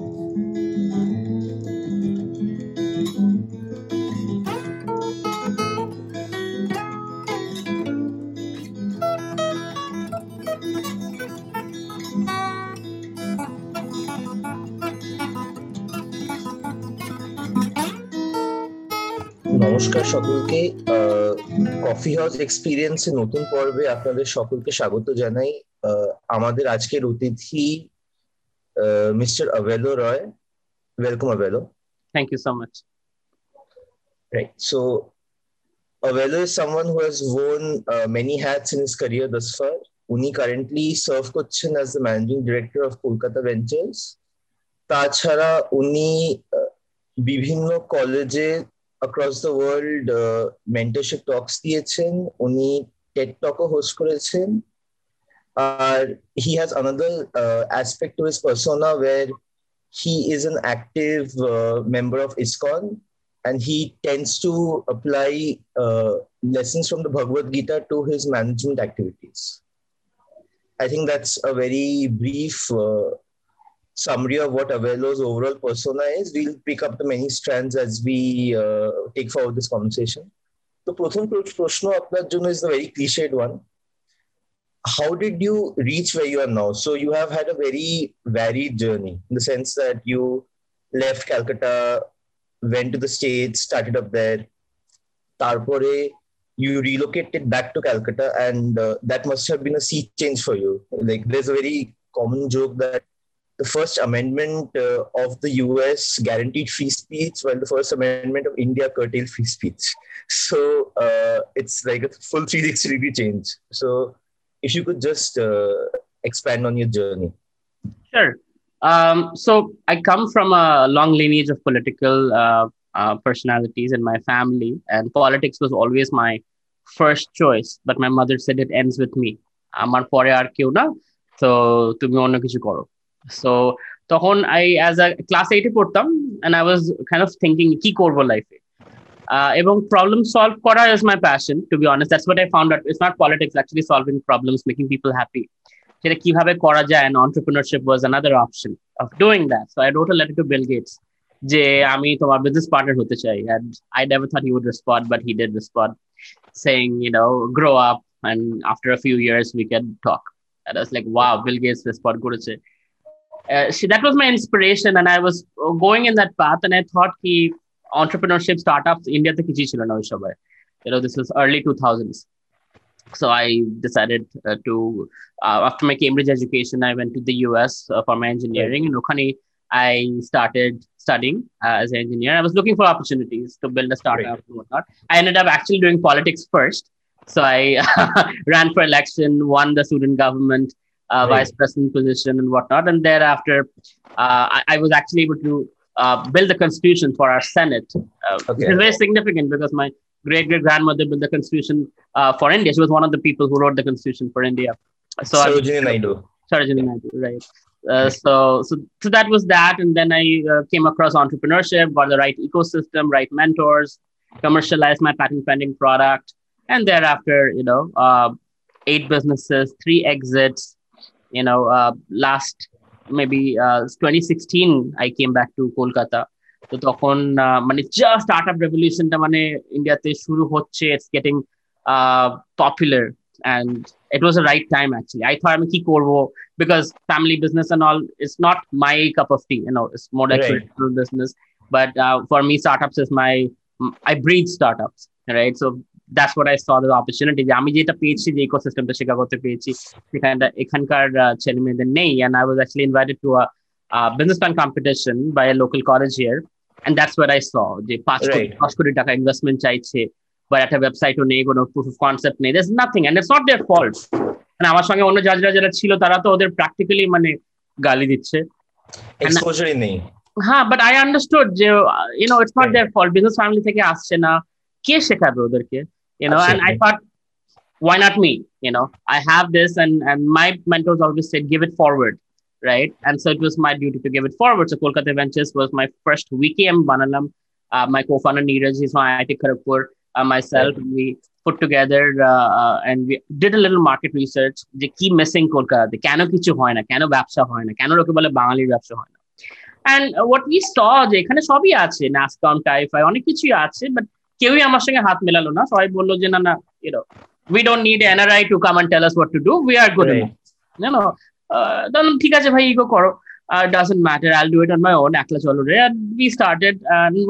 নমস্কার সকলকে। Coffee house এক্সপিরিয়েন্সের নতুন পর্বে আপনাদের সকলকে স্বাগত জানাই। আমাদের আজকের অতিথি Mister Avelo Roy welcome Avelo thank you so much Right. So Avelo is someone who has worn uh, many hats in his career thus far. Uni currently serve করছেন as the managing director of Kolkata Ventures. তাছাড়া উনি বিভিন্ন কলেজে across the world mentorship talks দিয়েছেন উনি TED টকও host করেছেন uh, he has another uh, aspect to his persona where he is an active uh, member of ISKCON and he tends to apply uh, lessons from the Bhagavad Gita to his management activities. I think that's a very brief uh, summary of what Avelo's overall persona is. We'll pick up the many strands as we uh, take forward this conversation. The প্রথম প্রশ্ন আপনার জন্য is the very cliched one. How did you reach where you are now? So you have had a very varied journey in the sense that you left Calcutta, went to the States, started up there. Tarpore, you relocated back to Calcutta, and uh, that must have been a sea change for you. Like, there's a very common joke that the First Amendment uh, of the US guaranteed free speech, while the First Amendment of India curtailed free speech. So uh, it's like a full 360 degree change. So if you could just uh, expand on your journey. Sure. Um, so I come from a long lineage of political uh, uh, personalities in my family, and politics was always my first choice. But my mother said it ends with me. আমার পরে আর কেউ না তো তুমি অন্য কিছু করো so তখন আই অ্যাজ আ ক্লাস এইটে পড়তাম and I was kind of thinking কি করবো লাইফে এবং প্রবলেম সলভ করা is my passion to be honest that's what I found out it's not politics actually solving problems making people happy সেটা কিভাবে করা যায় and entrepreneurship was another option of doing that so I রোট a letter to Bill Gates যে আমি তোমার business partner হতে চাই and I never thought he would respond but he did respond saying you know grow up and after a few years we can talk and I was like wow Bill Gates respond করেছে uh, she, that was my inspiration and I was going in that path and I thought ki entrepreneurship startups India chilo na oi you know this was early 2000s so I decided uh, to uh, after my Cambridge education I went to the US uh, for my engineering and okhane I started studying uh, as an engineer. I was looking for opportunities to build a startup and whatnot. I ended up actually doing politics first. So I ran for election, won the student government, uh, vice president position and whatnot. And thereafter, uh, I, I, was actually able to uh, build the constitution for our Senate. Uh, okay. Is very significant because my great great grandmother built the constitution uh, for India. She was one of the people who wrote the constitution for India. So Sarojini Naidu. Sarojini Naidu, right. Uh, so, so, so that was that, and then I uh, came across entrepreneurship, got the right ecosystem, right mentors, commercialized my patent pending product, and thereafter, you know, uh, eight businesses, three exits. You know, last maybe 2016, I came back to Kolkata. তো তখন মানে just startup রেভলিউশনটা মানে ইন্ডিয়াতে শুরু হচ্ছে it's getting popular and it was the right time actually. I thought I'm ki korbo because family business and all is not my cup of tea. You know, it's more like right. traditional business. But uh, for me, startups is my I breathe startups, right? that's what I saw the opportunity যে আমি যেটা পেয়েছি যে ইকোসিস্টেমটা শিকাগোতে পেয়েছি সেখানটা এখানকার ছেলে মেয়েদের নেই। And I was actually invited to business plan competition by a local college here and that's what I saw যে পাঁচ কোটি দশ কোটি টাকা ইনভেস্টমেন্ট চাইছে বা একটা ওয়েবসাইটও নেই কোনো প্রুফ অফ কনসেপ্ট নেই। That's nothing and it's not their fault মানে আমার সঙ্গে অন্য জাজরা যারা ছিল তারা তো ওদের প্র্যাকটিক্যালি মানে গালি দিচ্ছে। এক্সপোজারই নেই। হ্যাঁ বাট আই আন্ডারস্টুড যে you know it's not their fault business family থেকে আসছে না। কে শেখাবে ওদেরকে? You no end I thought why not me you know i have this and and my mentors always said give it forward right and so it was my duty to give it forward so kolkata ventures was my first wkm banalam uh, my co-founder neeraj is from iit kharagpur uh, myself right. we put together uh, uh, and we did a little market research যে কি missing কলকাতাতে কেন কিছু হয় না কেন ব্যবসা হয় না কেন লোকে বলে বাঙালির ব্যবসা হয় না অ্যান্ড হোয়াট উই স যে এখানে সবই আছে ন্যাসকম টাইফাই অনেক কিছুই আছে বাট কেউই আমার সঙ্গে হাত মেলালো না সবাই বললো যে না না you know we don't need NRI to come and tell us what to do we are good জানো ঠিক আছে ভাই ইগো করো uh, doesn't matter. I'll do it on my own. And we started,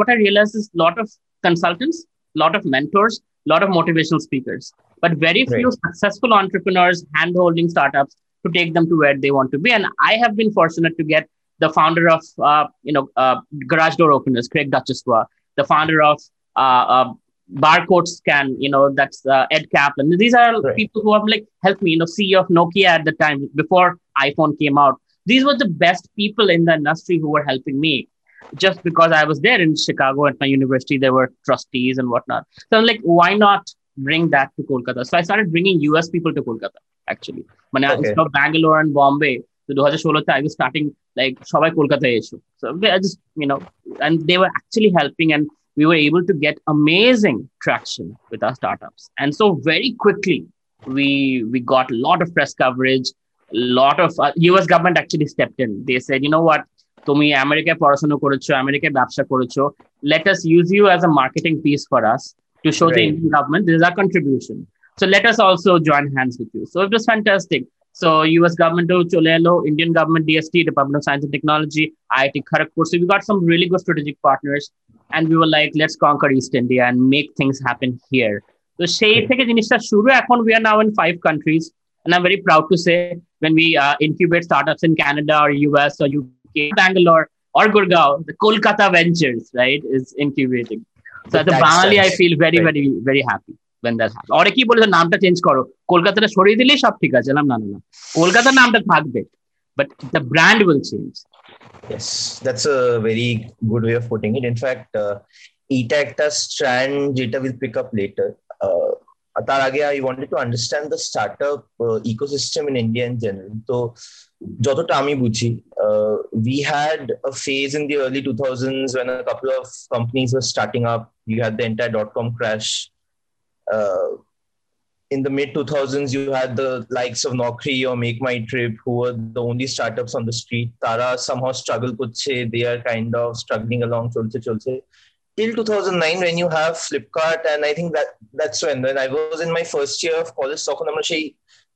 what I realized is a lot of consultants, a lot of mentors, a lot of motivational speakers, but very few successful entrepreneurs hand holding startups to take them to where they want to be. And I have been fortunate to get the founder of, uh, you know, uh, Garage Door Openers, Craig Duchossois, the founder of Barcode Scan, you know, that's uh, Ed Kaplan. These are right. people who have like helped me, you know, CEO of Nokia at the time before iPhone came out these were the best people in the industry who were helping me just because I was there in Chicago at my university, there were trustees and whatnot. So I'm like, why not bring that to Kolkata? So I started bringing US people to Kolkata, actually. When okay. instead of Bangalore and Bombay, so 2016 I was starting like Shabai Kolkata issue. So I just, you know, and they were actually helping and we were able to get amazing traction with our startups. And so very quickly, we we got a lot of press coverage lot of uh, US government actually stepped in. They said, you know what, তুমি আমেরিকায় পড়াশোনা করেছো আমেরিকায় ব্যবসা করেছো let us use you as a marketing piece for us to show right. the Indian government this is our contribution. So let us also join hands with you. So it was fantastic. So US government Cholelo, Indian government, DST, Department of Science and Technology, IIT Kharagpur. So we got some really good strategic partners. And we were like, let's conquer East India and make things happen here. So সেই থেকে জিনিসটা শুরু এখন we are now in five countries. And I'm very proud to say when we uh, incubate startups in Canada or US or UK, Bangalore or Gurgaon, the Kolkata Ventures, right, is incubating. So as a Bangali, I feel very, right. very, very happy When that happens. অরে কি বলে নামটা change করো কলকাতাটা সরিয়ে দিলেই সব ঠিক আছে না না না কলকাতার নামটা থাকবে বাট the brand will change yes that's a very good way of putting it in fact uh, এটা একটা strand যেটা will pick up later uh, তার আগে I wanted to understand the startup ecosystem in India in general তো যতটা আমি বুঝি we had a phase in the early 2000s when a couple of companies were starting up you had the entire dot-com crash uh, Uh, in the mid 2000s, you had the likes of Naukri or Make My Trip, who were the only startups on the street. Tara somehow struggle kuchhe. They are kind of struggling along cholche cholche. Till 2009, when you have Flipkart, and I think that that's when when I was in my first year of college, তখন আমরা সেই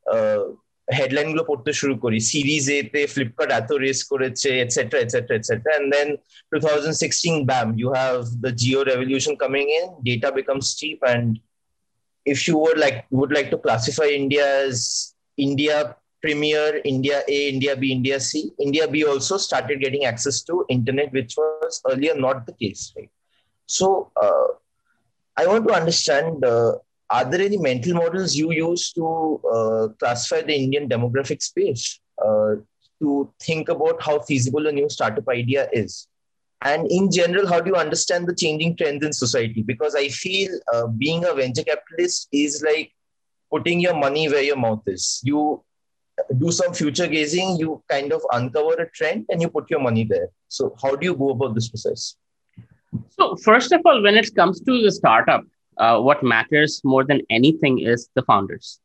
uh, headline গুলো পড়তে শুরু করি series এ তে Flipkart এত race করেছে et cetera et cetera et cetera and then two thousand sixteen bam you have the Jio revolution coming in data becomes cheap if you would like would like to classify india as india premier india a india b india c india b also started getting access to internet which was earlier not the case right so uh, I want to understand uh, are there any mental models you use to uh, classify the Indian demographic space uh, to think about how feasible a new startup idea is? And in general, how do you understand the changing trends in society? Because I feel uh, being a venture capitalist is like putting your money where your mouth is. You do some future gazing, you kind of uncover a trend and you put your money there. So, how do you go about this process? So, first of all, when it comes to the startup, uh, what matters more than anything is the founders,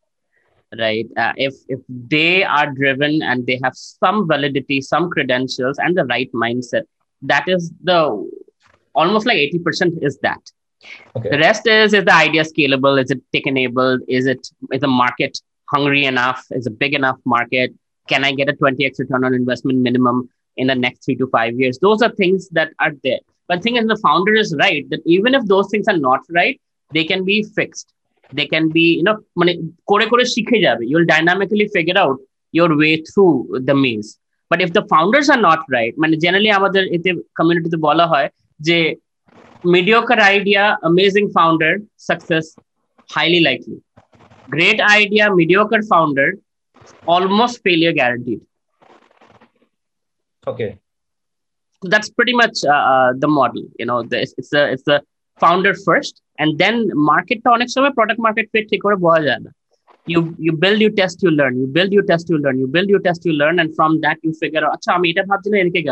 right? Uh, if if they are driven and they have some validity, some credentials, and the right mindset, that is the almost like 80% is that. Okay. the rest is is the idea scalable? Is it tech enabled? Is it is the market hungry enough? Is a big enough market? Can i get a 20x return on investment minimum in the next three to five years? Those are things that are there. But thing is the founder is right that even if those things are not right they can be fixed. They can be you know you'll dynamically figure out your way through the maze. But if the founders are not right, মানে generally আমাদের এতে কমিউনিটিতে বলা হয় যে mediocre idea, amazing founder, success highly likely. Great idea, mediocre founder, almost failure guaranteed. Okay that's pretty much uh, uh, the model you know the, it's a it's a founder first and then market to অনেক সময় product market fit ঠিক করে বোঝা যায় না you you build you test you learn. You build you test you learn. You build you test you learn. And from that you figure out acha ami eta bhabchila enke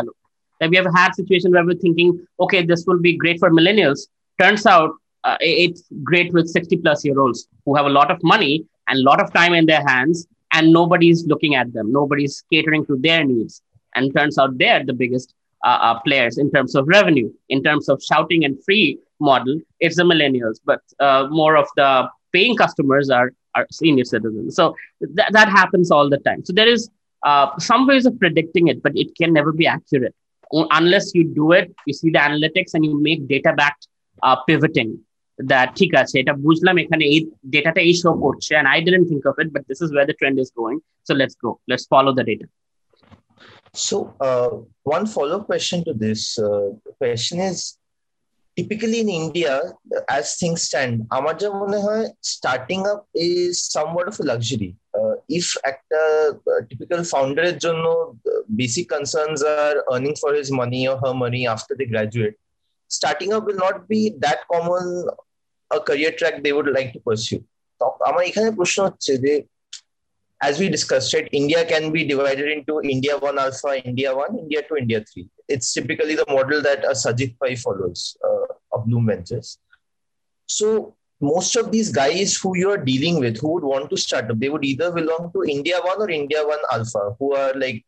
that we have had situation where we're thinking okay this will be great for millennials. Turns out uh, it's great with 60 plus year olds who have a lot of money and a lot of time in their hands and nobody's looking at them. Nobody's catering to their needs. And turns out they're the biggest uh, uh, players in terms of revenue. In terms of shouting and free model it's the millennials. But uh, more of the paying customers are are senior citizens. So th- that happens all the time. So there is uh, some ways of predicting it, but it can never be accurate unless you do it. You see the analytics and you make data backed uh, pivoting. That ঠিক আছে এটা বুঝলাম এখানে এই ডেটাটা এই show করছে and I didn't think of it but this is where the trend is going so let's go let's follow the data so uh, one follow-up question to this uh, question is typically in India, as things stand, আমার যা মনে হয় starting up is somewhat of a luxury. Uh, if একটা uh, typical founder এর জন্য basic concerns are earning for his money or her money after they graduate, starting up will not be that common a career track they would like to pursue. আমার এখানে প্রশ্ন হচ্ছে যে as we discussed, right, India can be divided into India 1 Alpha, India 1, India 2, India 3. It's typically the model that a Sajith Pai follows uh, of Blume Ventures. So most of these guys who you're dealing with, who would want to start up, they would either belong to India 1 or India 1 Alpha, who are like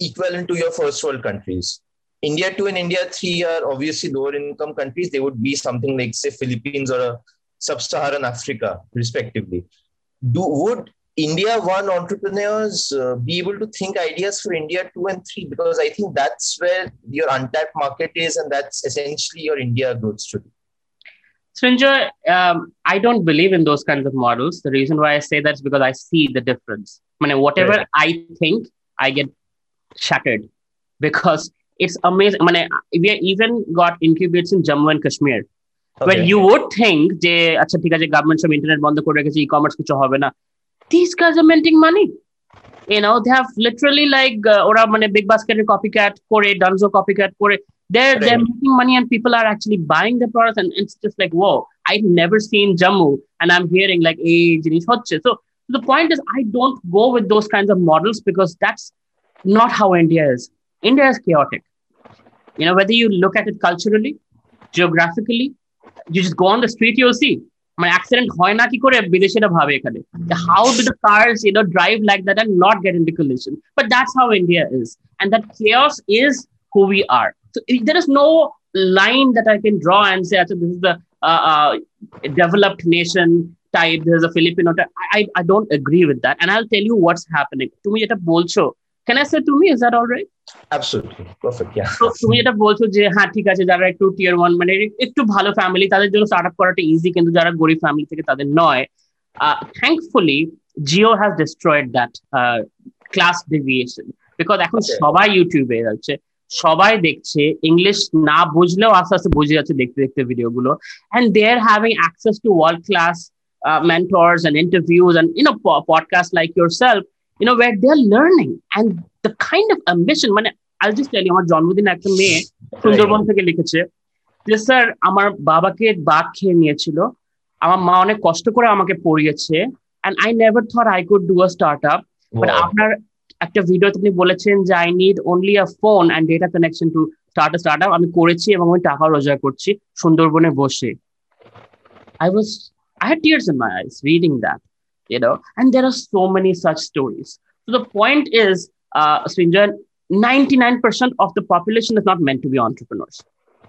equivalent to your first world countries. India 2 and India 3 are obviously lower income countries. They would be something like, say, Philippines or a sub-Saharan Africa, respectively. Do would India one entrepreneurs uh, be able to think ideas for India two and three? Because I think that's where your untapped market is, and that's essentially your India growth story. Srinjoy, um, I don't believe in those kinds of models. The reason why I say that is because I see the difference. I mean, whatever Right. I think, I get shattered because it's amazing. I mean, we have even got incubates in Jammu and Kashmir. where you would think যে আচ্ছা ঠিক আছে government সব internet বন্ধ করে রেখেছে e commerce কিছু হবে না these guys are minting money you know they have literally like uh, ওরা মানে big basket copycat করে dunzo copycat করে they're they're Right. making money and people are actually buying the products and it's just like whoa I've never seen Jammu and I'm hearing like এই জিনিস হচ্ছে so the point is I don't go with those kinds of models because that's not how India is India is chaotic you know whether you look at it culturally geographically you just go on the street you'll see মানে accident হয় না কি করে বিদেশিরা ভাবে এখানে how do the cars you know drive like that and not get into collision but that's how india is and that chaos is who we are so if- there is no line that i can draw and say "Acha, this is the uh, uh, developed nation type this is a filipino type I, I i don't agree with that and i'll tell you what's happening তুমি যেটা বলছো can i say to me is that তো তুমি বলছো যে হ্যাঁ ঠিক আছে যারা একটু টিয়ার ওয়ান মানে একটু ভালো ফ্যামিলি তাদের জন্য স্টার্ট আপ করাটা ইজি কিন্তু যারা গরিব ফ্যামিলি থেকে তাদের নয় thankfully Jio has destroyed that class deviation because এখন সবাই ইউটিউবে যাচ্ছে সবাই দেখছে ইংলিশ না বুঝলেও আস্তে আস্তে বুঝে যাচ্ছে দেখতে দেখতে ভিডিওগুলো and they're having access to world class uh, mentors and interviews and you know po- podcasts like yourself you know where they're learning and the kind of ambition মানে I'll just tell you আমার জন্মদিন একটা মেয়ে সুন্দরবন থেকে লিখেছে যে sir আমার বাবাকে বাঘ খেয়ে নিয়েছিল। আমার মা অনেক কষ্ট করে আমাকে পড়িয়েছে and I never thought I could do a startup but Wow. আপনার একটা ভিডিও আপনি বলেছেন যে I need only a phone and data connection to start a startup আমি করেছি এবং আমি টাকা রোজগার করছি সুন্দরবনে বসে। I was I had tears in my eyes reading that, you know and there are so many such stories. So the point is uh, Swinjan, 99% of the population is not meant to be entrepreneurs.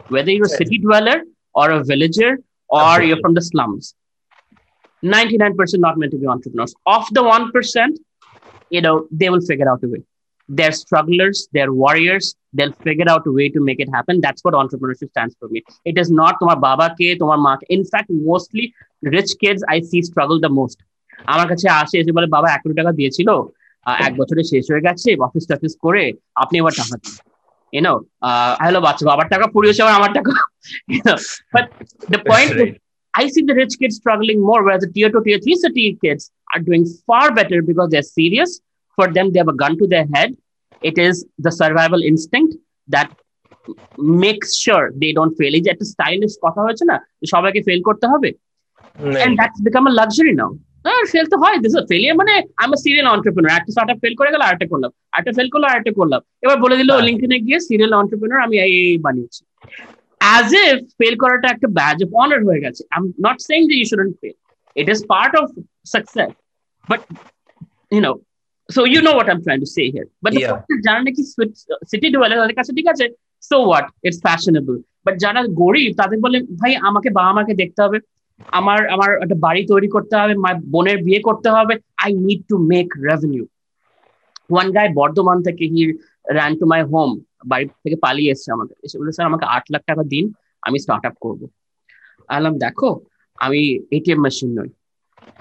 Whether you're a city dweller or a villager or you're from the slums 99% not meant to be entrepreneurs. Of the 1% you know they will figure out a way. They're strugglers they're warriors they'll figure out a way to make it happen. That's what entrepreneurship stands for me. It is not my baba ke my maa in fact mostly rich kids i see struggle the most. আমার কাছে আসে এসে বলে বাবা এক কোটি টাকা দিয়েছিল এক বছরে শেষ হয়ে গেছে অফিস টফিস করে আপনি এবার টাকা দিন uh, হ্যালো বাচ্চা বাবার টাকা পুড়িয়েছে আবার আমার টাকা point is Right. I see the rich kids struggling more, whereas the tier two, tier three city kids are doing far better because they're serious. For them, they have a gun to their head. It is the survival instinct that makes sure they don't fail. এই যে একটা stylish কথা হয়েছে না সবাইকে fail করতে হবে and that's become a luxury now. Fail তো হয় দিস ফেলিয়ার মানে আই এম সিরিয়াল অন্টারপ্রিনার একটা স্টার্টআপ ফেল করে গেল আরেকটা করলাম। আরেকটা ফেল করল আরেকটা করলাম। এবার বলে দিল হ্যাঁ। গিয়ে সিরিয়াল অন্টারপ্রিনার আমি এই বানিয়েছি। অ্যাজ ইফ ফেল করাটা একটা ব্যাজ অফ অনার হয়ে গেছে। আই এম নট সেইং যে you shouldn't fail it is part of success but you know so you know what I am trying to say here but. যারা নাকি city developer তাদের কাছে ঠিক আছে so what it's fashionable but যারা গরিব তাদের বলে ভাই আমাকে বাবা মাকে দেখতে হবে। আমার আমার একটা বাড়ি তৈরি করতে হবে বোনের বিয়ে করতে হবে I need to make revenue one guy Bardhaman থেকে he ran to my home বাড়ি থেকে পালিয়ে এসছে আমাদের। এসে বলে স্যার আমাকে আট লাখ টাকা দিন আমি স্টার্ট আপ করব আলাম দেখো আমি এটিএম মেশিন নই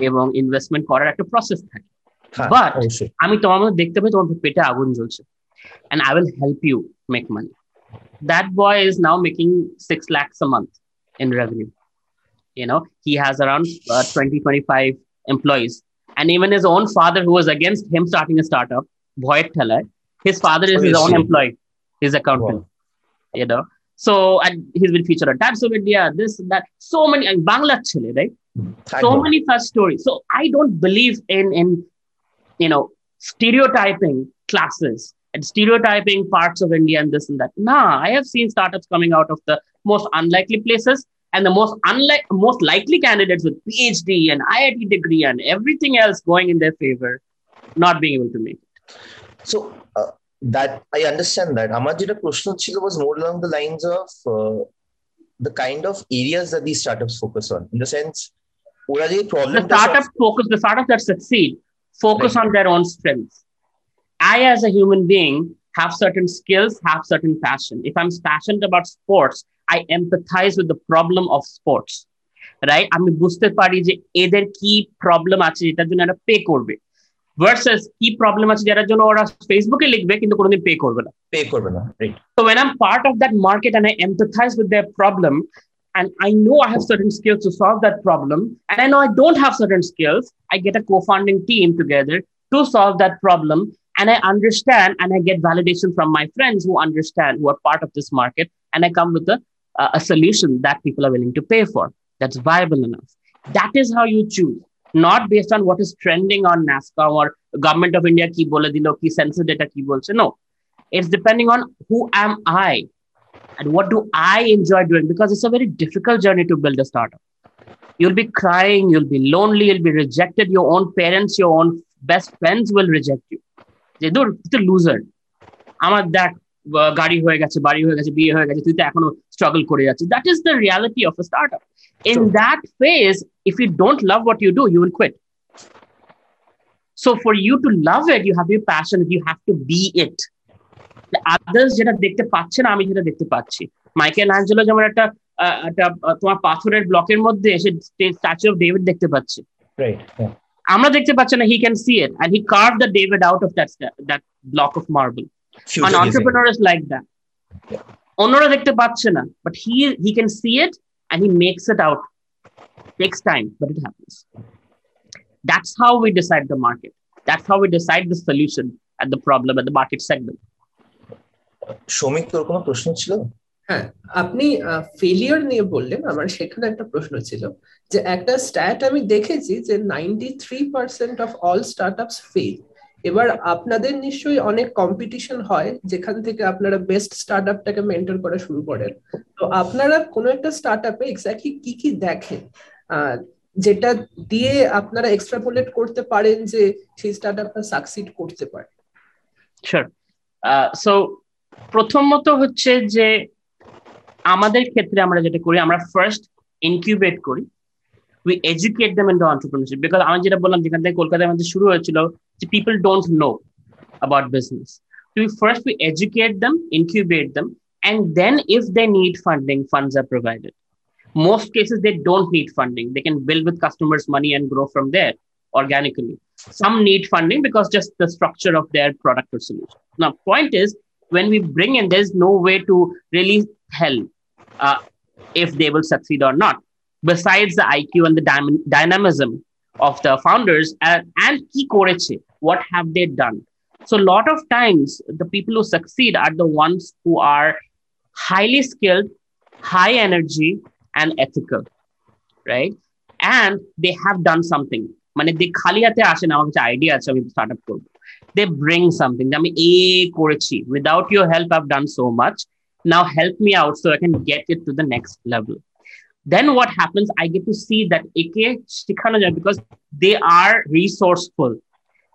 এবং ইনভেস্টমেন্ট করার একটা প্রসেস থাকে। বাট হ্যাঁ, আমি তোমার মধ্যে দেখতে পাই তোমার পেটে আগুন জ্বলছে। And I will help you make money. That boy is now making six lakhs a month in revenue. You know, he has around uh, 20, 25 employees. And even his own father, who was against him starting a startup, Bhoyat Thalai, his father is his own employee, his accountant. Wow. You know, so and he's been featured on Times of India, this, that, so many, and Bangla Chile, right? so many such stories. So I don't believe in in you know, stereotyping classes and stereotyping parts of India and this and that. Nah, I have seen startups coming out of the most unlikely places and the most unlike most likely candidates with PhD and IIT degree and everything else going in their favor, not being able to make it. So uh, that I understand that. Amar question was more along the lines of uh, the kind of areas that these startups focus on. In the sense, the startup focus, the startups that succeed focus right. on their own strengths. I, as a human being, have certain skills, have certain passion. If I'm passionate about sports, I empathize with the problem of sports. Right আমি বুঝতে পারি যে এদের কি problem আছে যেটার জন্য এরা পে করবে ভার্সেস কি প্রবলেম আছে যার জন্য ওরা ফেসবুকে লিখবে কিন্তু কোনোদিন পে করবে না পে করবে না so when i'm part of that market and i empathize with their problem and I know I have certain skills to solve that problem, and I know I don't have certain skills, I get a co-founding team together to solve that problem. And I understand and I get validation from my friends who understand, who are part of this market. And I come with a, uh, a solution that people are willing to pay for that's viable enough. That is how you choose, not based on what is trending on NASSCOM or government of India ki bola low key sensor data ki So No, it's depending on who am I and what do I enjoy doing because it's a very difficult journey to build a startup. You'll be crying, you'll be lonely, you'll be rejected. Your own parents, your own best friends will reject you. They do, it's a loser. I'm at that গাড়ি হয়ে গেছে বাড়ি হয়ে গেছে বিয়ে হয়ে গেছে তুই তো এখনও স্ট্রাগল করে যাচ্ছিস। That is the reality of a startup in that phase if you don't love what you do you will quit so for you to love it you have your passion you have to be it. Others যেটা দেখতে পাচ্ছে না আমি যেটা দেখতে পাচ্ছি। Michael Angelo যেমন একটা একটা তোমার পাথরের ব্লকের মধ্যে এসে স্ট্যাচু অফ ডেভিড দেখতে পাচ্ছে। আমরা দেখতে পাচ্ছি না he can see it and he carve the David out of that that block of marble an entrepreneur is like that অন্যরা দেখতে পাচ্ছে না but he he can see it and he makes it out takes time but it happens that's how we decide the market that's how we decide the solution at the problem at the market segment শ্রমিক তোর কোনো প্রশ্ন ছিল হ্যাঁ আপনি failure নিয়ে বললেন আমার সেখানে একটা প্রশ্ন ছিল যে একটা স্ট্যাট আমি দেখেছি যে ninety three percent of all startups fail এবার আপনাদের নিশ্চয়ই অনেক কম্পিটিশন হয়, যেখান থেকে আপনারা বেস্ট স্টার্ট আপটাকে মেন্টেন করা শুরু করেন। তো আপনারা কোনো একটা স্টার্ট আপে এক্স্যাক্টলি কি কি দেখেন? যেটা দিয়ে আপনারা এক্সট্রাপোলেট করতে পারেন যে সেই স্টার্ট আপটা সাকসিড করতে পারে। শিওর সো প্রথমত হচ্ছে যে আমাদের ক্ষেত্রে আমরা যেটা করি, আমরা ফার্স্ট ইনকিউবেট করি। We educate them in the entrepreneurship because আমি যেটা বললাম, যেখান থেকে কলকাতায় আমাদের শুরু হয়েছিল So people don't know about business. So first we educate them, incubate them, and then if they need funding, funds are provided. Most cases they don't need funding. They can build with customers' money and grow from there organically. Some need funding because just the structure of their product or solution. Now, point is when we bring in, there's no way to really tell uh, if they will succeed or not. Besides the IQ and the dy- dynamism of the founders and, and key koreche, what have they done? So a lot of times, the people who succeed are the ones who are highly skilled, high energy, and ethical, right? And they have done something. মানে they খালি হাতে আসে না আমার কাছে idea আছে আমি start up করবো they bring something আমি এ করেছি without your help i've done so much now help me out so i can get it to the next level then what happens i get to see that একে শেখানো যায় because they are resourceful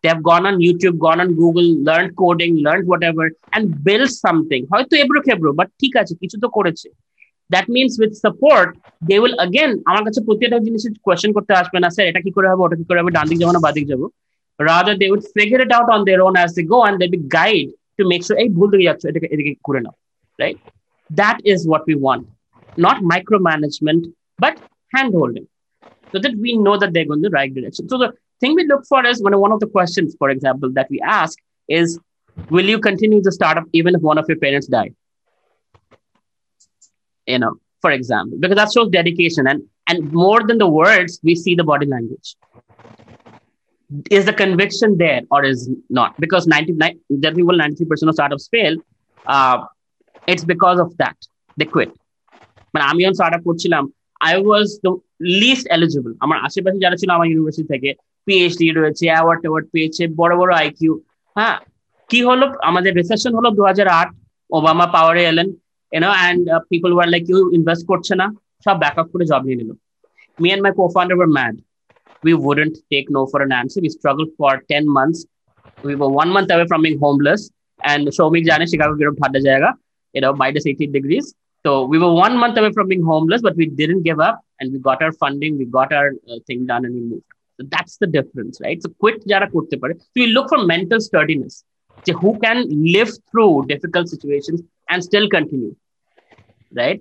they have gone on youtube gone on google learned coding learned whatever and built something হয়তো এবড়ো খেবড়ো but ঠিক আছে কিছু তো করেছে that means with support they will again আমার কাছে প্রত্যেকটা জিনিস কোয়েশ্চেন করতে আসবে না স্যার এটা কি করে হবে ওটা কি করে হবে ডান দিক যাবো না বাদিক যাবো rather they would figure it out on their own as they go and they'll be guide to make sure এই ভুল দিকে যাচ্ছ এটাকে এদিকে করে নাও right that is what we want not micromanagement but handholding, so that we know that they're going the right direction. So the thing we look for is when one of the questions for example that we ask is will you continue the startup even if one of your parents die you know for example because that shows dedication and and more than the words we see the body language. Is the conviction there or is not? Because 99 that people 93% of startups fail uh, it's because of that. They quit মানে আমি যখন startup করছিলাম I was the least eligible আমার আশেপাশে যারা ছিল আমার university থেকে পিএইচডি রয়েছে অ্যাওয়ার্ড ট্যাওয়ার্ড পেয়েছে বড় বড় আইকিউ হ্যাঁ কি হলো আমাদের রিসেশন হলো দু হাজার আট ওবামা পাওয়ারে এলেন you know and people were like you invest করছে না সব ব্যাক আপ করে জব নিয়ে নিল me and my cofounder were mad we wouldn't take no for an answer. We struggled for 10 months. We were one month away from being homeless. And Shomik Jane, Chicago, you know, minus 18 degrees. So we were one month away from being homeless, but we didn't give up and we got our funding, we got our uh, thing done and we moved. So that's the difference, right? So quit jara korte pare. So we look for mental sturdiness. So who can live through difficult situations and still continue, right?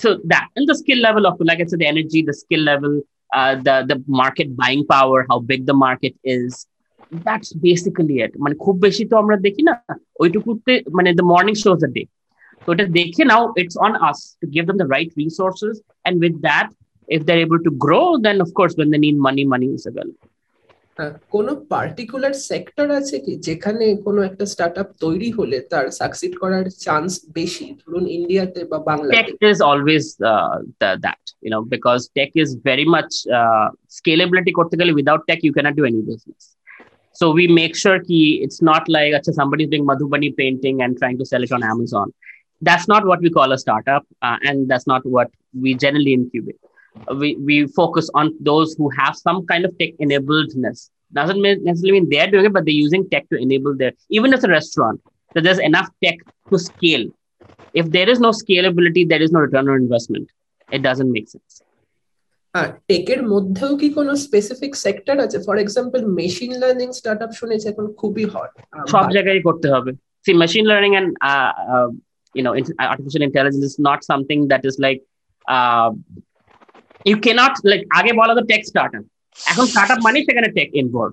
So that and the skill level of, like I said, the energy, the skill level, uh, the the market buying power, how big the market is. That's basically it. মানে খুব বেশি তো আমরা দেখি না ওইটুকুতে মানে the morning shows the day. So it is দেখে now it's on us to give them the right resources and with that if they're able to grow then of course when they need money money is available. কোনো particular sector আছে কি যেখানে কোনো একটা startup তৈরি হলে তার succeed করার চান্স বেশি ধরুন ইন্ডিয়াতে বা বাংলাদেশে tech is always uh, the, that you know because tech is very much uh, scalability করতে গেলে without tech you cannot do any business so we make sure ki it's not like acha, somebody's doing madhubani painting and trying to sell it on amazon that's not what we call a startup uh, and that's not what we generally incubate we, we focus on those who have some kind of tech enabledness. Doesn't necessarily mean they're doing it, but they're using tech to enable their, even as a restaurant, that there's enough tech to scale. If there is no scalability, there is no return on investment. It doesn't make sense. টেকের মধ্যেও কি কোনো specific sector আছে for example machine learning startup শুনেছি এখন খুবই hot সব জায়গায় করতে হবে C machine learning and you know artificial intelligence is not something that is like uh, you cannot like আগে বলা তো টেক স্টার্টআপ এখন স্টার্টআপ মানে সেখানে টেক ইনভলভ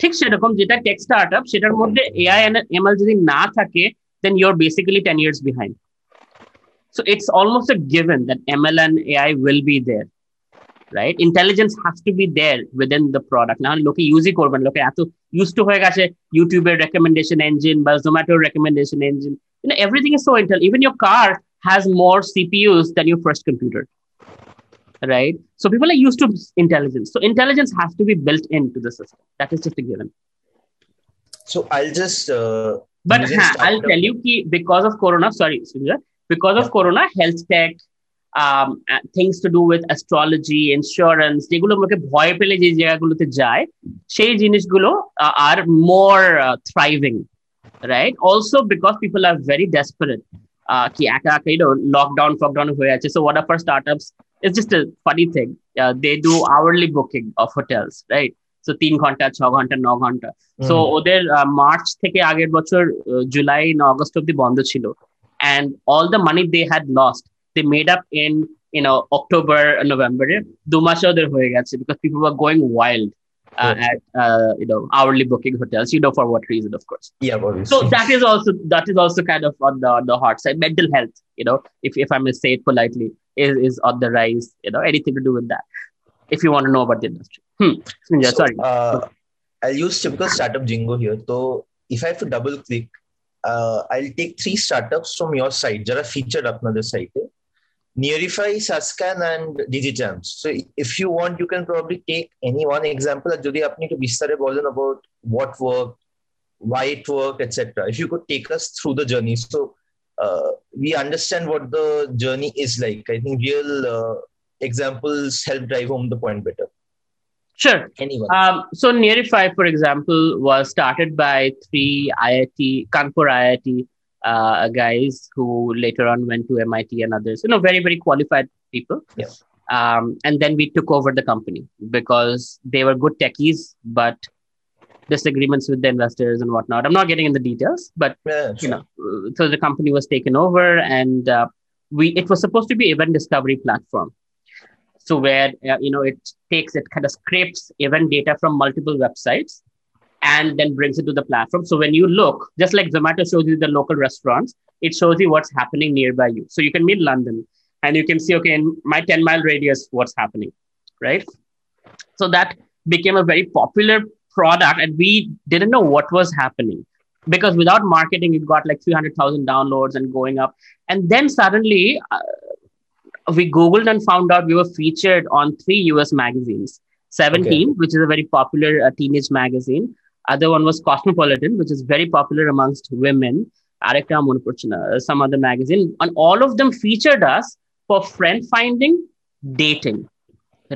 ঠিক সেরকম যেটা টেক স্টার্টআপ সেটার মধ্যে এআই এমএল যদি না থাকে দেন your basically ten years behind so it's almost a given that ML and AI will be there right intelligence has to be there within the product না লোকে ইউজই করবেন লোকে এত ইউজ টু হয়ে গেছে ইউটিউবের রেকমেন্ডেশন ইঞ্জিন বা জোম্যাটোর recommendation engine you know everything is so intel even your car has more cpus than your first computer right? So people are used to intelligence. So intelligence has to be built into the system. That is just a given. So I'll just. Uh, but ha, I'll tell you ki because of Corona, sorry, Sunja, because of yeah. Corona, health tech, um, things to do with astrology, insurance, যেগুলো আমাকে ভয় পেলে যে জায়গাগুলোতে যায় সেই জিনিসগুলো are more uh, thriving, right? Also because people are very desperate. Uh, কি একা একা you know lockdown lockdown হয়ে আছে so what are for startups it's just a funny thing. Uh, they do hourly booking of hotels, right? So তিন ঘন্টা ছ ঘন্টা ন ঘন্টা সো ওদের মার্চ থেকে আগের বছর জুলাই না অগস্ট অব্দি বন্ধ ছিল and all the money they had lost they made up in you know October November দু মাসে ওদের হয়ে গেছে because people were going wild uh, at uh, you know hourly booking hotels you know for what reason of course yeah obviously. so that is also that is also kind of on the on the hard side mental health you know if, if i may say it politely is, is on the rise you know anything to do with that if you want to know about the industry hmm. yeah, So, sorry Uh, I'll use typical startup jingo here. So if I have to double click, uh, I'll take three startups from your site. Jara featured apnader site. Nearify, Sascan, and Digichamps. So if you want, you can probably take any one example that যদি to be বিস্তারে বলেন about what worked, why it worked, etc. If you could take us through the journey. So uh, we understand what the journey is like. I think real uh, examples help drive home the point better. Sure. Anyone. Um, so Nearify, for example, was started by three IIT, Kanpur IIT uh, guys who later on went to MIT and others. You know, very very qualified people. Yeah. Um, and then we took over the company because they were good techies, but disagreements with the investors and whatnot. I'm not getting in the details, but Yeah, you know, so the company was taken over, and uh, we it was supposed to be event discovery platform. So where uh, you know it takes it kind of scrapes event data from multiple websites and then brings it to the platform. So when you look, just like Zomato shows you the local restaurants, it shows you what's happening nearby you. So you can meet London and you can see, okay, in my 10 mile radius, what's happening, right? So that became a very popular product and we didn't know what was happening because without marketing, it got like 300,000 downloads and going up. And then suddenly uh, we Googled and found out we were featured on three US magazines. 17, which is a very popular uh, teenage magazine. Other one was Cosmopolitan, which is very popular amongst women. Arekta Munapuchana, uh, some other magazine. And all of them featured us for friend finding, dating.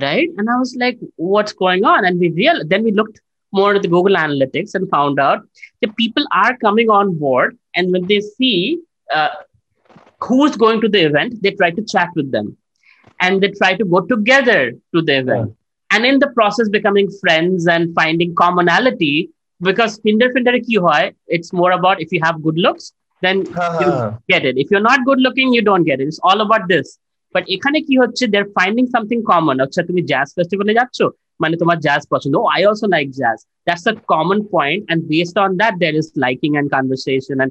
Right. And I was like, what's going on? And we real then we looked more at the Google Analytics and found out that people are coming on board. And when they see uh, who's going to the event, they try to chat with them and they try to go together to the event and in the process becoming friends and finding commonality. Because Tinder Finder ki hoy, it's more about if you have good looks, then you Ha, get it. If you're not good looking, you don't get it. It's all about this. But এখানে কি হচ্ছে they're finding something common. আচ্ছা তুমি jazz festival এ যাচ্ছ মানে তোমার jazz পছন্দ. Oh, I also like jazz. That's a common point, and based on that, there is liking and conversation and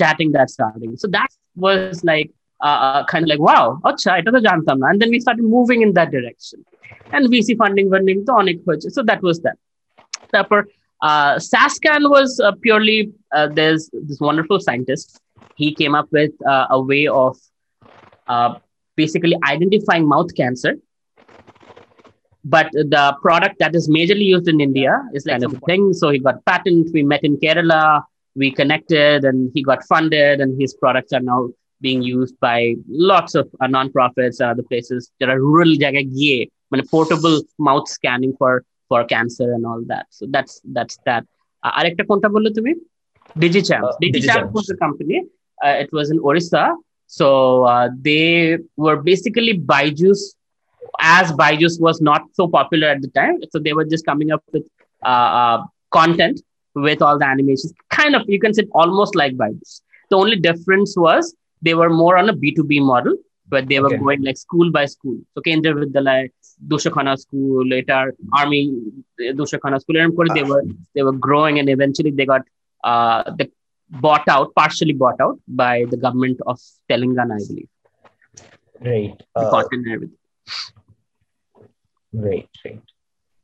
chatting that's starting. So that was like uh, uh, kind of like, wow, acha, it was jantam. And then we started moving in that direction. And VC funding, funding, onik. so that was that. Therefore, uh, Sascan was uh, purely, uh, there's this wonderful scientist. He came up with uh, a way of uh, basically identifying mouth cancer. But the product that is majorly used in India is like kind of a thing. So he got patent. We met in Kerala. We connected, and he got funded, and his products are now being used by lots of uh, non-profits and other places. There are rural জায়গায় গিয়ে মানে portable mouth scanning for for cancer and all that. So that's that's that. Uh, আরেকটা কোনটা বললে তুমি? Digichamps. Uh, Digichamps Digichamps. was a company. Uh, it was in Orissa. So uh, they were basically Byju's, as Byju's was not so popular at the time. So they were just coming up with uh, uh, content with all the animations. Kind of, you can say almost like Byju's. The only difference was they were more on a B2B model, but they were Okay. going like school by school. So Kendra with the Vidyalaya, Dushakhana school, later Army Dushakhana school, and of course they were they were growing, and eventually they got uh, they bought out, partially bought out by the government of Telangana, I believe. Right. Uh, content and everything. right, right.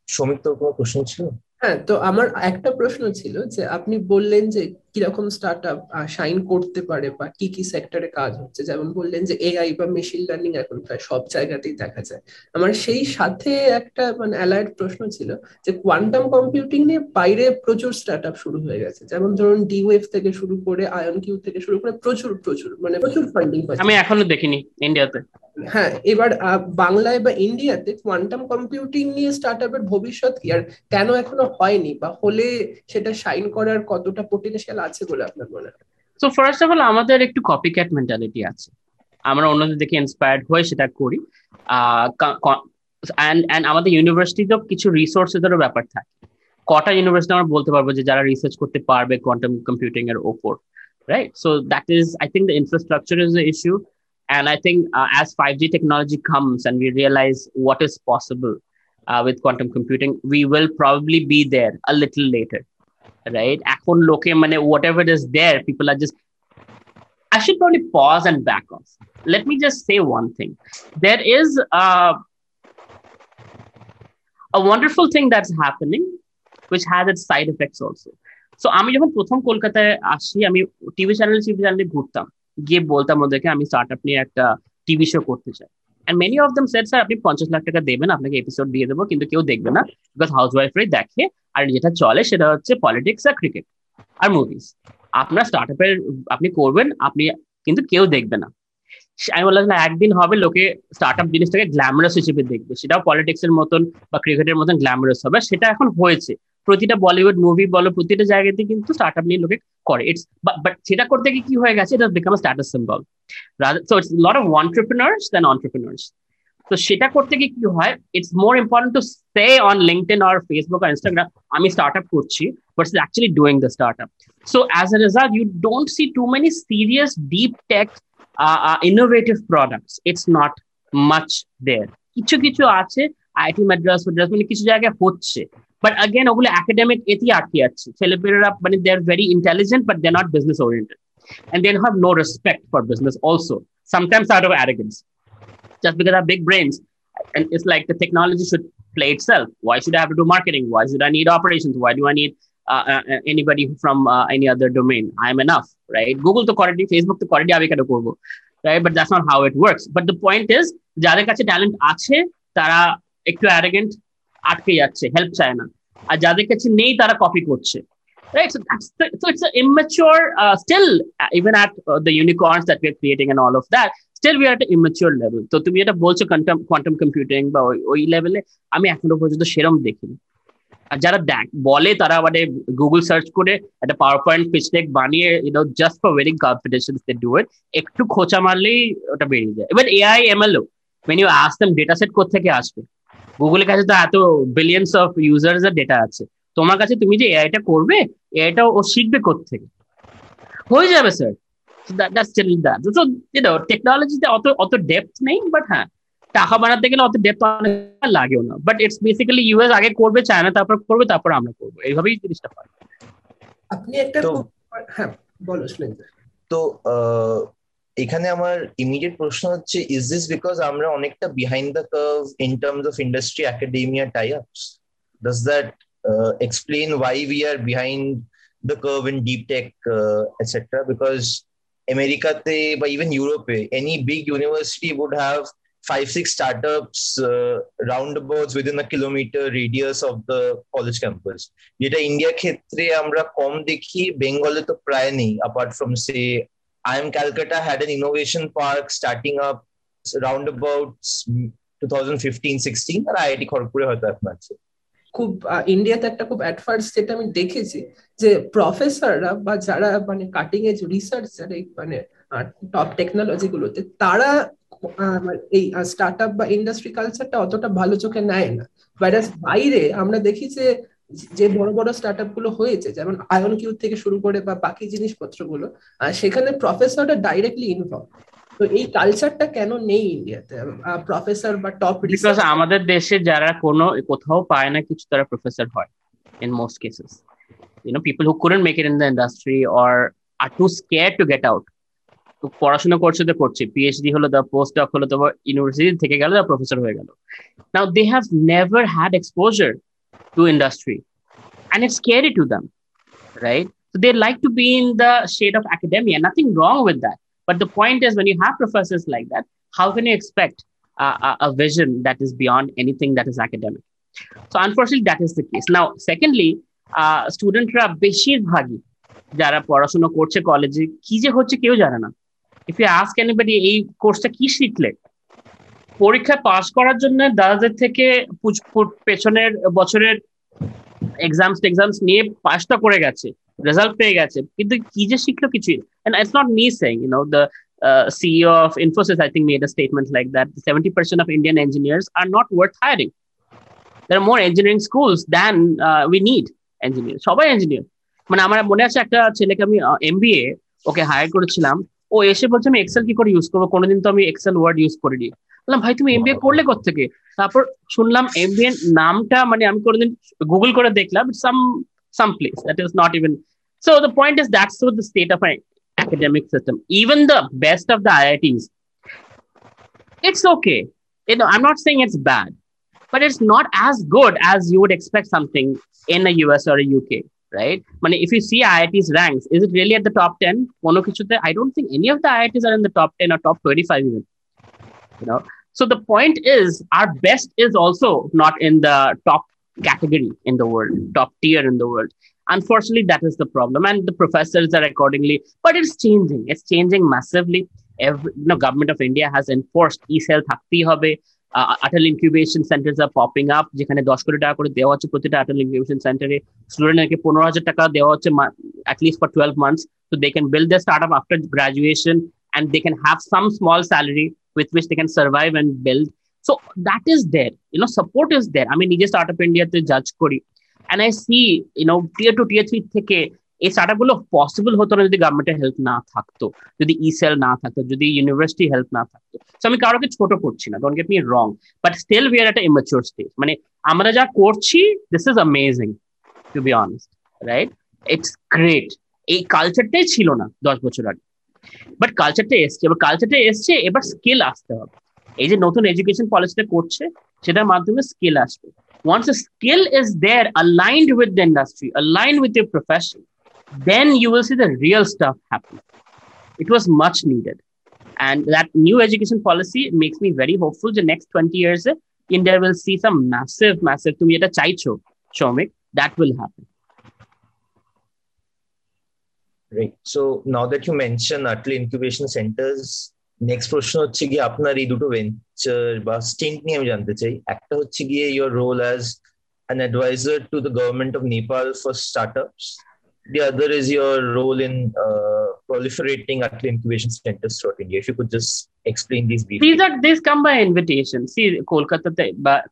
Soumik তোর কোনো question ছিল হ্যাঁ তো আমার একটা প্রশ্ন ছিল যে আপনি বললেন যে কীরকম স্টার্ট আপ শাইন করতে পারে বা কি কি সেক্টরে কাজ হচ্ছে। যেমন বললেন যে এআই বা মেশিন লার্নিং এখন প্রায় সব জায়গাতেই দেখা যায়। আমার সেই সাথে একটা মানে অ্যালাইড প্রশ্ন ছিল যে কোয়ান্টাম কম্পিউটিং নিয়ে বাইরে প্রচুর স্টার্ট আপ শুরু হয়ে গেছে। যেমন ধরুন ডি ওয়েভ থেকে শুরু করে আয়ন কিউ থেকে শুরু করে প্রচুর প্রচুর মানে প্রচুর ফান্ডিং আমি এখনও দেখিনি ইন্ডিয়াতে হ্যাঁ এবার বাংলায় বা ইন্ডিয়াতে কোয়ান্টাম কম্পিউটিং নিয়ে স্টার্ট আপের ভবিষ্যৎ কি? আর কেন এখনও হয়নি? বা হলে সেটা শাইন করার কতটা পোটেনশিয়াল আছে বলে আপনার মনে হয়? সো ফার্স্ট অফ অল আমাদের একটু কপি ক্যাট মেন্টালিটি আছে। আমরা অন্যদের দেখে ইন্সপায়ার্ড হয়ে সেটা করি। অ্যান্ড আমাদের ইউনিভার্সিটিতেও কিছু রিসোর্সেসেরও ব্যাপার থাকে। কটা ইউনিভার্সিটি আমরা বলতে পারব যে যারা রিসার্চ করতে পারবে কোয়ান্টাম কম্পিউটিং এর ওপর, right? So, that is, i think the infrastructure is the issue and i think uh, as 5g technology comes and we realize what is possible uh, with quantum computing we will probably be there a little later right এখন লোকে মানে whatever is there people are just i should probably pause and back off let me just say one thing there is uh, a wonderful thing that's happening which has its side effects also so আমি যখন প্রথম কলকাতায় আসি আমি TV channel TV চ্যানেলে ঘুরতাম গিয়ে বলতাম ওদেরকে, আমি স্টার্ট আপ নিয়ে একটা টিভি শো করতে চাই। And many of them set sir, আপনি পঞ্চাশ লাখ টাকা দেবেন, আপনাকে এপিসোড দিয়ে দেবো, কিন্তু কেউ দেখবে না। বিকজ হাউস ওয়াইফরাই দেখে, আর যেটা চলে সেটা হচ্ছে পলিটিক্স আর ক্রিকেট আর মুভিজ আপনার স্টার্ট আপের আপনি করবেন, আপনি, কিন্তু কেউ দেখবে না। আমি বললাম, না, একদিন হবে লোকে স্টার্ট আপ জিনিসটাকে গ্ল্যামারাস হিসেবে দেখবে। সেটাও পলিটিক্স এর মতন বা ক্রিকেটের মতন গ্ল্যামারাস হবে, সেটা এখন হয়েছে। প্রতিটা বলিউড মুভি বলো, প্রতিটা জায়গাতে কিন্তু স্টার্ট আপ নিয়ে লোকে করে। ইটস বাট সেটা করতে গিয়ে কি হয়ে গেছে? এটা become status symbol so it's lot of entrepreneurs then entrepreneurs তো সেটা করতে গিয়ে কি হয়? It's more important to say on LinkedIn R Facebook আর ইনস্টাগ্রাম আমি স্টার্ট আপ করছি but it's actually doing the startup so as a result you don't see too many serious deep tech innovative products it's not much there কিছু কিছু আছে IT Madras Madras মানে কিছু জায়গায় হচ্ছে। বাট আগেন ওগুলো একাডেমিক এতেই আটকে যাচ্ছে ছেলেপেলেরা মানে they are very intelligent but they not business oriented and they have no respect for business also sometimes out of arrogance just because they have big brains and it's like the technology should play itself why should i have to do marketing why should i need operations why do i need uh, uh, anybody from uh, any other domain i'm enough right google to quality facebook to quality আমি কেন করব right but that's not how it works but the point is যাদের কাছে talent আছে তারা একটু arrogant আটকে যাচ্ছে হেল্প চায় না। আর যাদের কাছে নেই, তারা কপি করছে। তো তুমি এটা বলছো কোয়ান্টাম কম্পিউটিং বা ওই লেভেলে আমি এখনও পর্যন্ত সেরম দেখিনি। আর যারা দেখ, বলে তারা মানে গুগল সার্চ করে একটা পাওয়ার পয়েন্ট পিচ বানিয়ে you know just for wedding competition একটু খোঁচা মারলেই ওটা বেরিয়ে যায়। এবার এআই এমএলও when you ask them data set কোথেকে আসবে? গুগলের কাছে তো এত বিলিয়ন্স অফ ইউজার্স এর ডেটা আছে। তোমার কাছে তুমি যে এআইটা করবে এআইটা ও শিখবে থেকে হয়ে যাবে sir that's still that so you know টেকনোলজিতে অত অত ডেপথ নেই বাট হ্যাঁ টাকা বানাতে গেলে অত ডেপথ অনেক লাগেও না। বাট ইটস বেসিক্যালি ইউএস আগে করবে চায়না তারপর করবে তারপর আমরা করব। এইভাবেই জিনিসটা হয়। আপনি একটা হ্যাঁ বলো তো এখানে আমার ইমিডিয়েট প্রশ্ন হচ্ছে ইজ দিস বিকজ আমরা অনেকটা behind the curve in terms of industry academia tie ups does that uh, explain why we are behind the curve in deep tech, uh, etc. Because America, but even Europe, any big university would have five, six startups uh, roundabouts within a kilometer radius of the college campus. যেটা India ক্ষেত্রে আমরা কম দেখি বেঙ্গলে তো প্রায় নেই apart from say IIM Calcutta, had an innovation park starting up round about 2015-16 আর আইআইটি খড়গপুরে হয়তো এখন আছে। খুব ইন্ডিয়াতে একটা খুব অ্যাডভান্স যেটা আমি দেখেছি যে প্রফেসররা বা যারা মানে কাটিং এজ রিসার্চার এই মানে টপ টেকনোলজি গুলোতে তারা মানে এই স্টার্ট আপ বা ইন্ডাস্ট্রি কালচারটা অতটা ভালো চোখে নেয় না। বাইরে আমরা দেখি যে যে বড় বড় স্টার্টগুলো হয়েছে, যেমন আয়ন কিউ থেকে শুরু করে বা বাকি জিনিসপত্রগুলো সেখানে প্রফেসররা ডাইরেক্টলি ইনভলভ তো এই কালচারটা কেন নেই ইন্ডিয়াতে প্রফেসর বা টপ বিকজ আমাদের দেশে যারা কোনো, কোথাও পায় না কিছু, তারা প্রফেসর হয় in most cases you know, people who couldn't make it in the industry or are too scared to get out. তো পড়াশোনা করছে তো করছে পিএইচডি হলো দা পোস্ট ডক হলো তো ইউনিভার্সিটি থেকে গেল দা প্রফেসর হয়ে গেল। Now they have never had exposure two industry and it's scary to them right so they like to be in the shade of academia nothing wrong with that But the point is, when you have professors like that, how can you expect uh, a vision that is beyond anything that is academic? So unfortunately, that is the case. Now, secondly, স্টুডেন্টরা বেশিরভাগই যারা পড়াশোনা করছে কলেজে কি যে হচ্ছে কেউ জানে না ইফ ইউ আস্ক এনিবডি এই কোর্সটা কি শিখলে পরীক্ষা পাস করার জন্য দাদাদের থেকে পেছনের বছরের এক্সামস এক্সামস নিয়ে পাসটা করে গেছে রেজাল্ট পেয়ে গেছে। কিন্তু কি যে শিখলো কিছুই and not me the CEO of Infosys I think made a statement like that seventy percent of Indian engineers are not worth hiring there more engineering schools than we need engineer সবাই engineer মানে আমার মনে আছে একটা ছেলেকে আমি MBA ওকে higher করেছিলাম। ও এসে বলছে, আমি এক্সেল কি করে ইউজ করব? কোনোদিন তো আমি এক্সেল ওয়ার্ড ইউজ করিনি। বললাম ভাই তুমি এমবিএ করলে থেকে তারপর শুনলাম এমবিএ নামটা মানে আমি কোনোদিন গুগল করে দেখলাম some some place that is not even So the point is that's what the state of our academic system. Even the best of the IITs, it's okay. You know, I'm not saying it's bad, but it's not as good as you would expect something in a US or a UK, right? But if you see IIT's ranks, is it really at the top 10? I don't think any of the IITs are in the top 10 or top 25 even. You know, so the point is our best is also not in the top category in the world, top tier in the world. Unfortunately, that is the problem. And the professors are accordingly, but it's changing. It's changing massively. every you know, government of India has enforced e-cell থাকতেই হবে Atal incubation saunters আর popping up যেখানে দশ কোটি টাকা করে দেওয়া হচ্ছে প্রতিটা আটাল ইনকিউবেশন সেন্টারে স্টুডেন্টকে পনেরো হাজার টাকা দেওয়া হচ্ছে at least for twelve months so they can build their startup after graduation and they can have some small salary with which they can survive and build. So that is there. You know, support is there. i mean নিজে startup india তে judge করি। And i see, you know, tier 2 tier 3 থেকে এই স্টার্টআপগুলো possible হতো না যদি গভর্নমেন্টের help না থাকতো। যদি ই সেল না থাকতো, যদি ইউনিভার্সিটি হেল্প না থাকতো। তো আমি কারোকে ছোট করছি না don't get me wrong but still we are at immature stage মানে আমরা যা করছি this is amazing to be honest right it's great এই কালচারটাই ছিল না দশ বছর আগে। বাট কালচারটা এসছে এবার কালচারটা এসছে এবার স্কিল আসতে হবে এই যে নতুন এডুকেশন পলিসিটা করছে সেটার মাধ্যমে স্কিল আসবে once a skill is there aligned with the industry aligned with your profession then you will see the real stuff happen it was much needed and that new education policy makes me very hopeful the next 20 years india will see some massive massive to me at a chaicho shomik that will happen Right. So now that you mentioned Atal Incubation Centers, next question হচ্ছে গিয়ে আপনার এই দুটো an advisor to the government of Nepal for startups. The other is your role in uh, proliferating at incubation centers throughout India. If you could just explain these. These come by invitation. See, Kolkata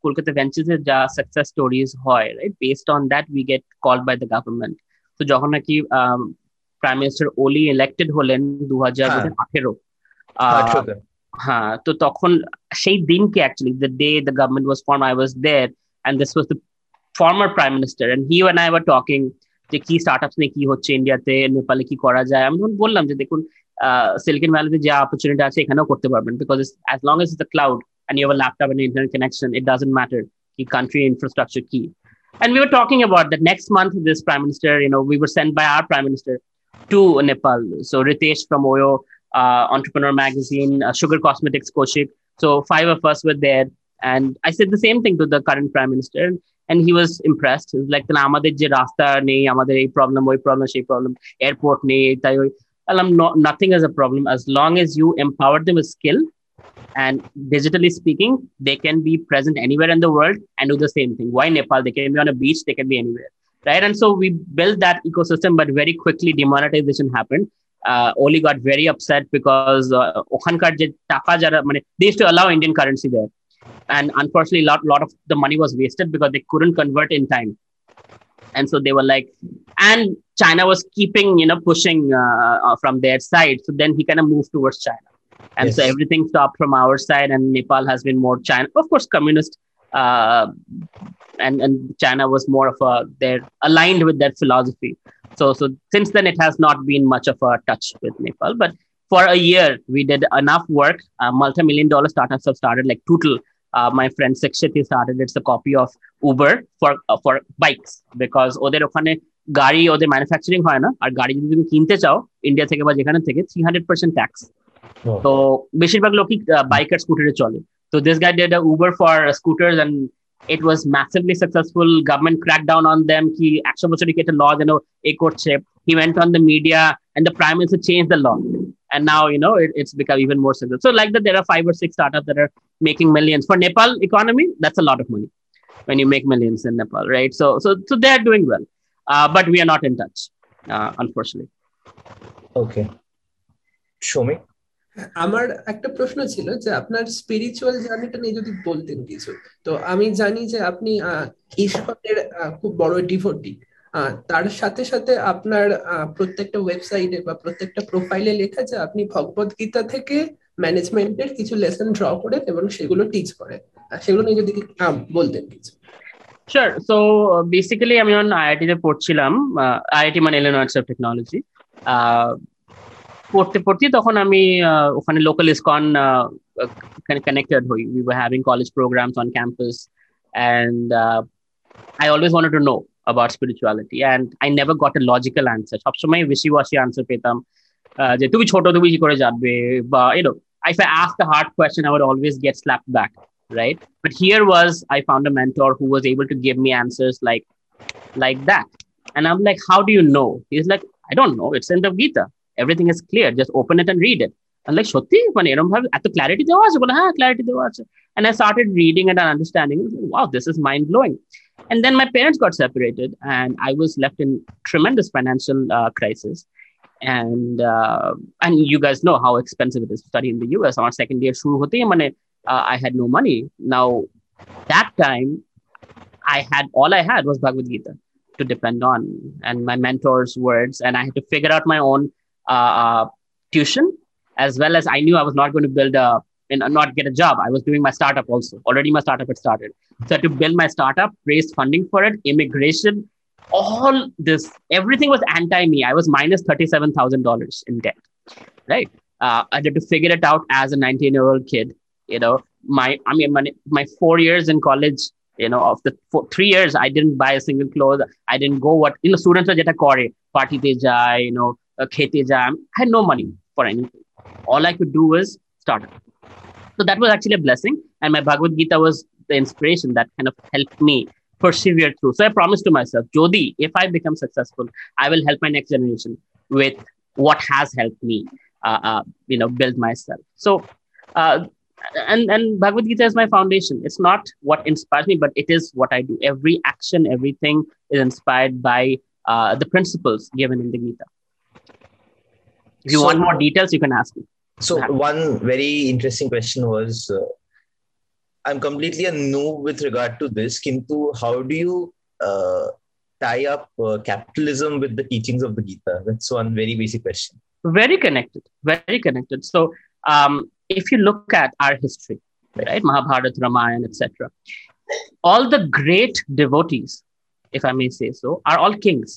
Kolkata Ventures is ja success stories hoy, right? Based on that, we get called by the government. So যখন নাকি prime minister ওলি elected হলেন দু হাজার আঠেরো হ্যাঁ তো তখন সেই দিনকে actually the day the government was form I was there and this was the former prime minister and he and I were talking যে কি স্টার্ট আপস নিয়ে কি হচ্ছে ইন্ডিয়াতে নেপালে কি করা যায় আমি তখন বললাম যে দেখুন সিলিকন ভ্যালিতে যে অপরচুনিটি আছে এখানেও করতে পারবেন because as long as the cloud and you have laptop and internet connection it doesn't matter কি কান্ট্রি ইনফ্রাস্ট্রাকচার কি And we were talking about that next month, this prime minister, you know, we were sent by our prime minister to Nepal. So Ritesh from Oyo, uh, Entrepreneur Magazine, uh, Sugar Cosmetics Kaushik. So five of us were there. And I said the same thing to the current prime minister. And he was impressed. He was like, আমাদের যে রাস্তা নেই আমাদের এই problem ওই problem সেই problem airport নেই তাই ওই well, I'm not, nothing as a problem. As long as you empower them with skill and digitally speaking, they can be present anywhere in the world and do the same thing. Why Nepal? They can be on a beach, they can be anywhere right and so we built that ecosystem but very quickly demonetization happened uh, Oli got very upset because ওখানকার যে টাকা যারা মানে they used to allow Indian currency there and unfortunately a lot, lot of the money was wasted because they couldn't convert in time and so they were like and China was keeping you know pushing uh, from their side so then he kind of moved towards China and yes. so everything stopped from our side and Nepal has been more China of course communist uh, and and China was more of a they're aligned with that philosophy. So so since then it has not been much of a touch with Nepal. But for a year we did enough work. Uh, multi-million dollar startups have started like Tootle. Uh, my friend Sixit started. It's a copy of Uber for uh, for bikes because ওদের ওখানে গাড়ি ওদের manufacturing হয় না আর গাড়ি যদি তুমি কিনতে চাও ইন্ডিয়া থেকে বা যেখানে থেকে 300% tax. ট্যাক্স তো বেশিরভাগ লোকই বাইক স্কুটারে চলে so this guy did a Uber for scooters and it was massively successful. Government cracked down on them. He actually was to law, you know, a courtship. He went on the media and the prime minister changed the law. And now, you know, it, it's become even more successful. So like that, there are five or six startups that are making millions. For Nepal economy, that's a lot of money when you make millions in Nepal, right? So, so, so they're doing well, uh, but we are not in touch, uh, unfortunately. Okay. Show me. আমার একটা প্রশ্ন ছিল যে আপনার spiritual জার্নিটা নিয়ে যদি বলতেন কিছু, তো আমি জানি যে আপনি ঈশ্বরের খুব বড় ডিভোটি তার সাথে সাথে আপনার প্রত্যেকটা ওয়েবসাইটে বা প্রত্যেকটা প্রোফাইলে লেখা যে আপনি ভগবত গীতা থেকে ম্যানেজমেন্টের কিছু লেসন ড্র করেন এবং সেগুলো টিচ করেন সেগুলো নিয়ে যদি বলতেন কিছু Sure. So বেসিক্যালি আমি on IIT তে পড়ছিলাম আইআইটি মানে ইলিনয়েস অফ টেকনোলজি পড়তে পড়তে তখন আমি ওখানে লোকাল ইসকন কানেক্টেড হই we were having college programs on campus and I always wanted to no about spirituality and I never got a logical answer. সবসময় wishy washy answer পেতাম যে তুমি ছোট তুমি কি করে জানবে বা you know if I asked a hard question I would always get slapped back right but here was I found a mentor who was able to give me answers like like that and I'm like how do you know he's like I don't know it's in the Gita everything is clear just open it and read it like সত্যি মানে এরকম ভাবে এত clarity দেওয়া আছে বলে হ্যাঁ clarity দেওয়া আছে and I started reading it and understanding. Wow, this is mind blowing. And then my parents got separated, and I was left in tremendous financial uh, crisis. And uh, and you guys know how expensive it is to study in the US. Our second year, uh, I had no money. Now, that time, I had all I had was Bhagavad Gita to depend on, and my mentor's words, and I had to figure out my own uh, uh, tuition as well as I knew I was not going to build a and not get a job. I was doing my startup also. Already my startup had started. So to build my startup, raise funding for it, immigration, all this, everything was anti-me. I was minus $37,000 in debt, right? Uh, I had to figure it out as a 19-year-old kid. You know, my, I mean, my, my four years in college, you know, of the four, three years, I didn't buy a single clothes. I didn't go what, you know, students are jeta kore, party jai, you know, uh, khete jai. I had no money for anything. All I could do was start. So that was actually a blessing. And my Bhagavad Gita was the inspiration that kind of helped me persevere through. So I promised to myself, Jodi, if I become successful, I will help my next generation with what has helped me, uh, uh, you know, build myself. So, uh, and and Bhagavad Gita is my foundation. It's not what inspires me, but it is what I do. Every action, everything is inspired by uh, the principles given in the Gita. If you So- want more details, you can ask me. So Yeah. one very interesting question was, uh, I'm completely a noob with regard to this. Kintu, how do you uh, tie up uh, capitalism with the teachings of the Gita? That's one very basic question. very connected very connected so um, if you look at our history right mahabharata ramayana etc all the great devotees if i may say so are all kings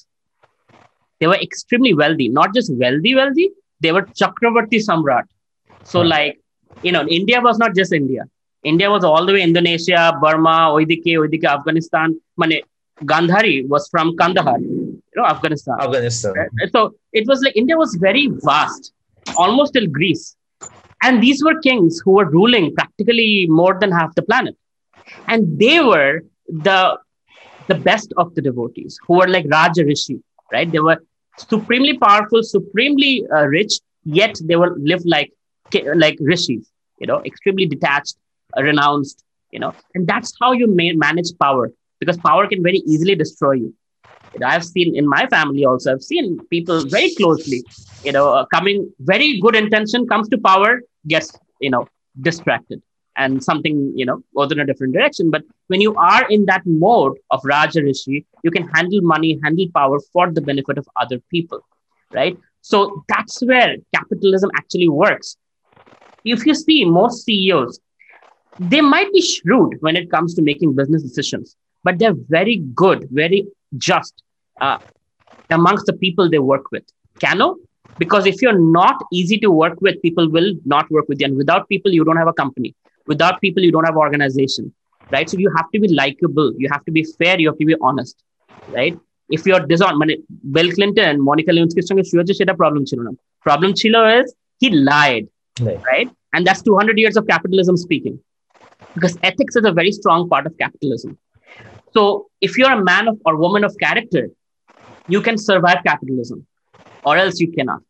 they were extremely wealthy not just wealthy wealthy they were chakravarti samrat so like you know india was not just india india was all the way indonesia burma oidike oidike afghanistan mane gandhari was from kandahar you know afghanistan Afghanistan. So it was like India was very vast, almost till Greece. And these were kings who were ruling practically more than half the planet. And they were the, the best of the devotees who were like Raja Rishi, right? They were supremely powerful, supremely uh, rich, yet they will live like, like rishis, you know, extremely detached, uh, renounced, you know. And that's how you may manage power because power can very easily destroy you you know, I've seen in my family also, I've seen people very closely, you know, uh, coming very good intention comes to power, gets, you know, distracted and something, you know, goes in a different direction. But when you are in that mode of Raja Rishi, you can handle money, handle power for the benefit of other people, right? So that's where capitalism actually works. If you see most CEOs, they might be shrewd when it comes to making business decisions, but they're very good, very just uh, amongst the people they work with. Cano? Because if you're not easy to work with, people will not work with you. And without people, you don't have a company. Without people, you don't have organization. Right? So you have to be likable. You have to be fair. You have to be honest. Right? If you're dishonest, মানে Bill Clinton, Monica Lewinsky's সঙ্গে শুয়েছে সেটা problem ছিল না. Problem ছিল is he lied. Right. Right? And that's 200 years of capitalism speaking. Because ethics is a very strong part of capitalism. So if you're a man of or woman of character, you can survive capitalism, or else you cannot.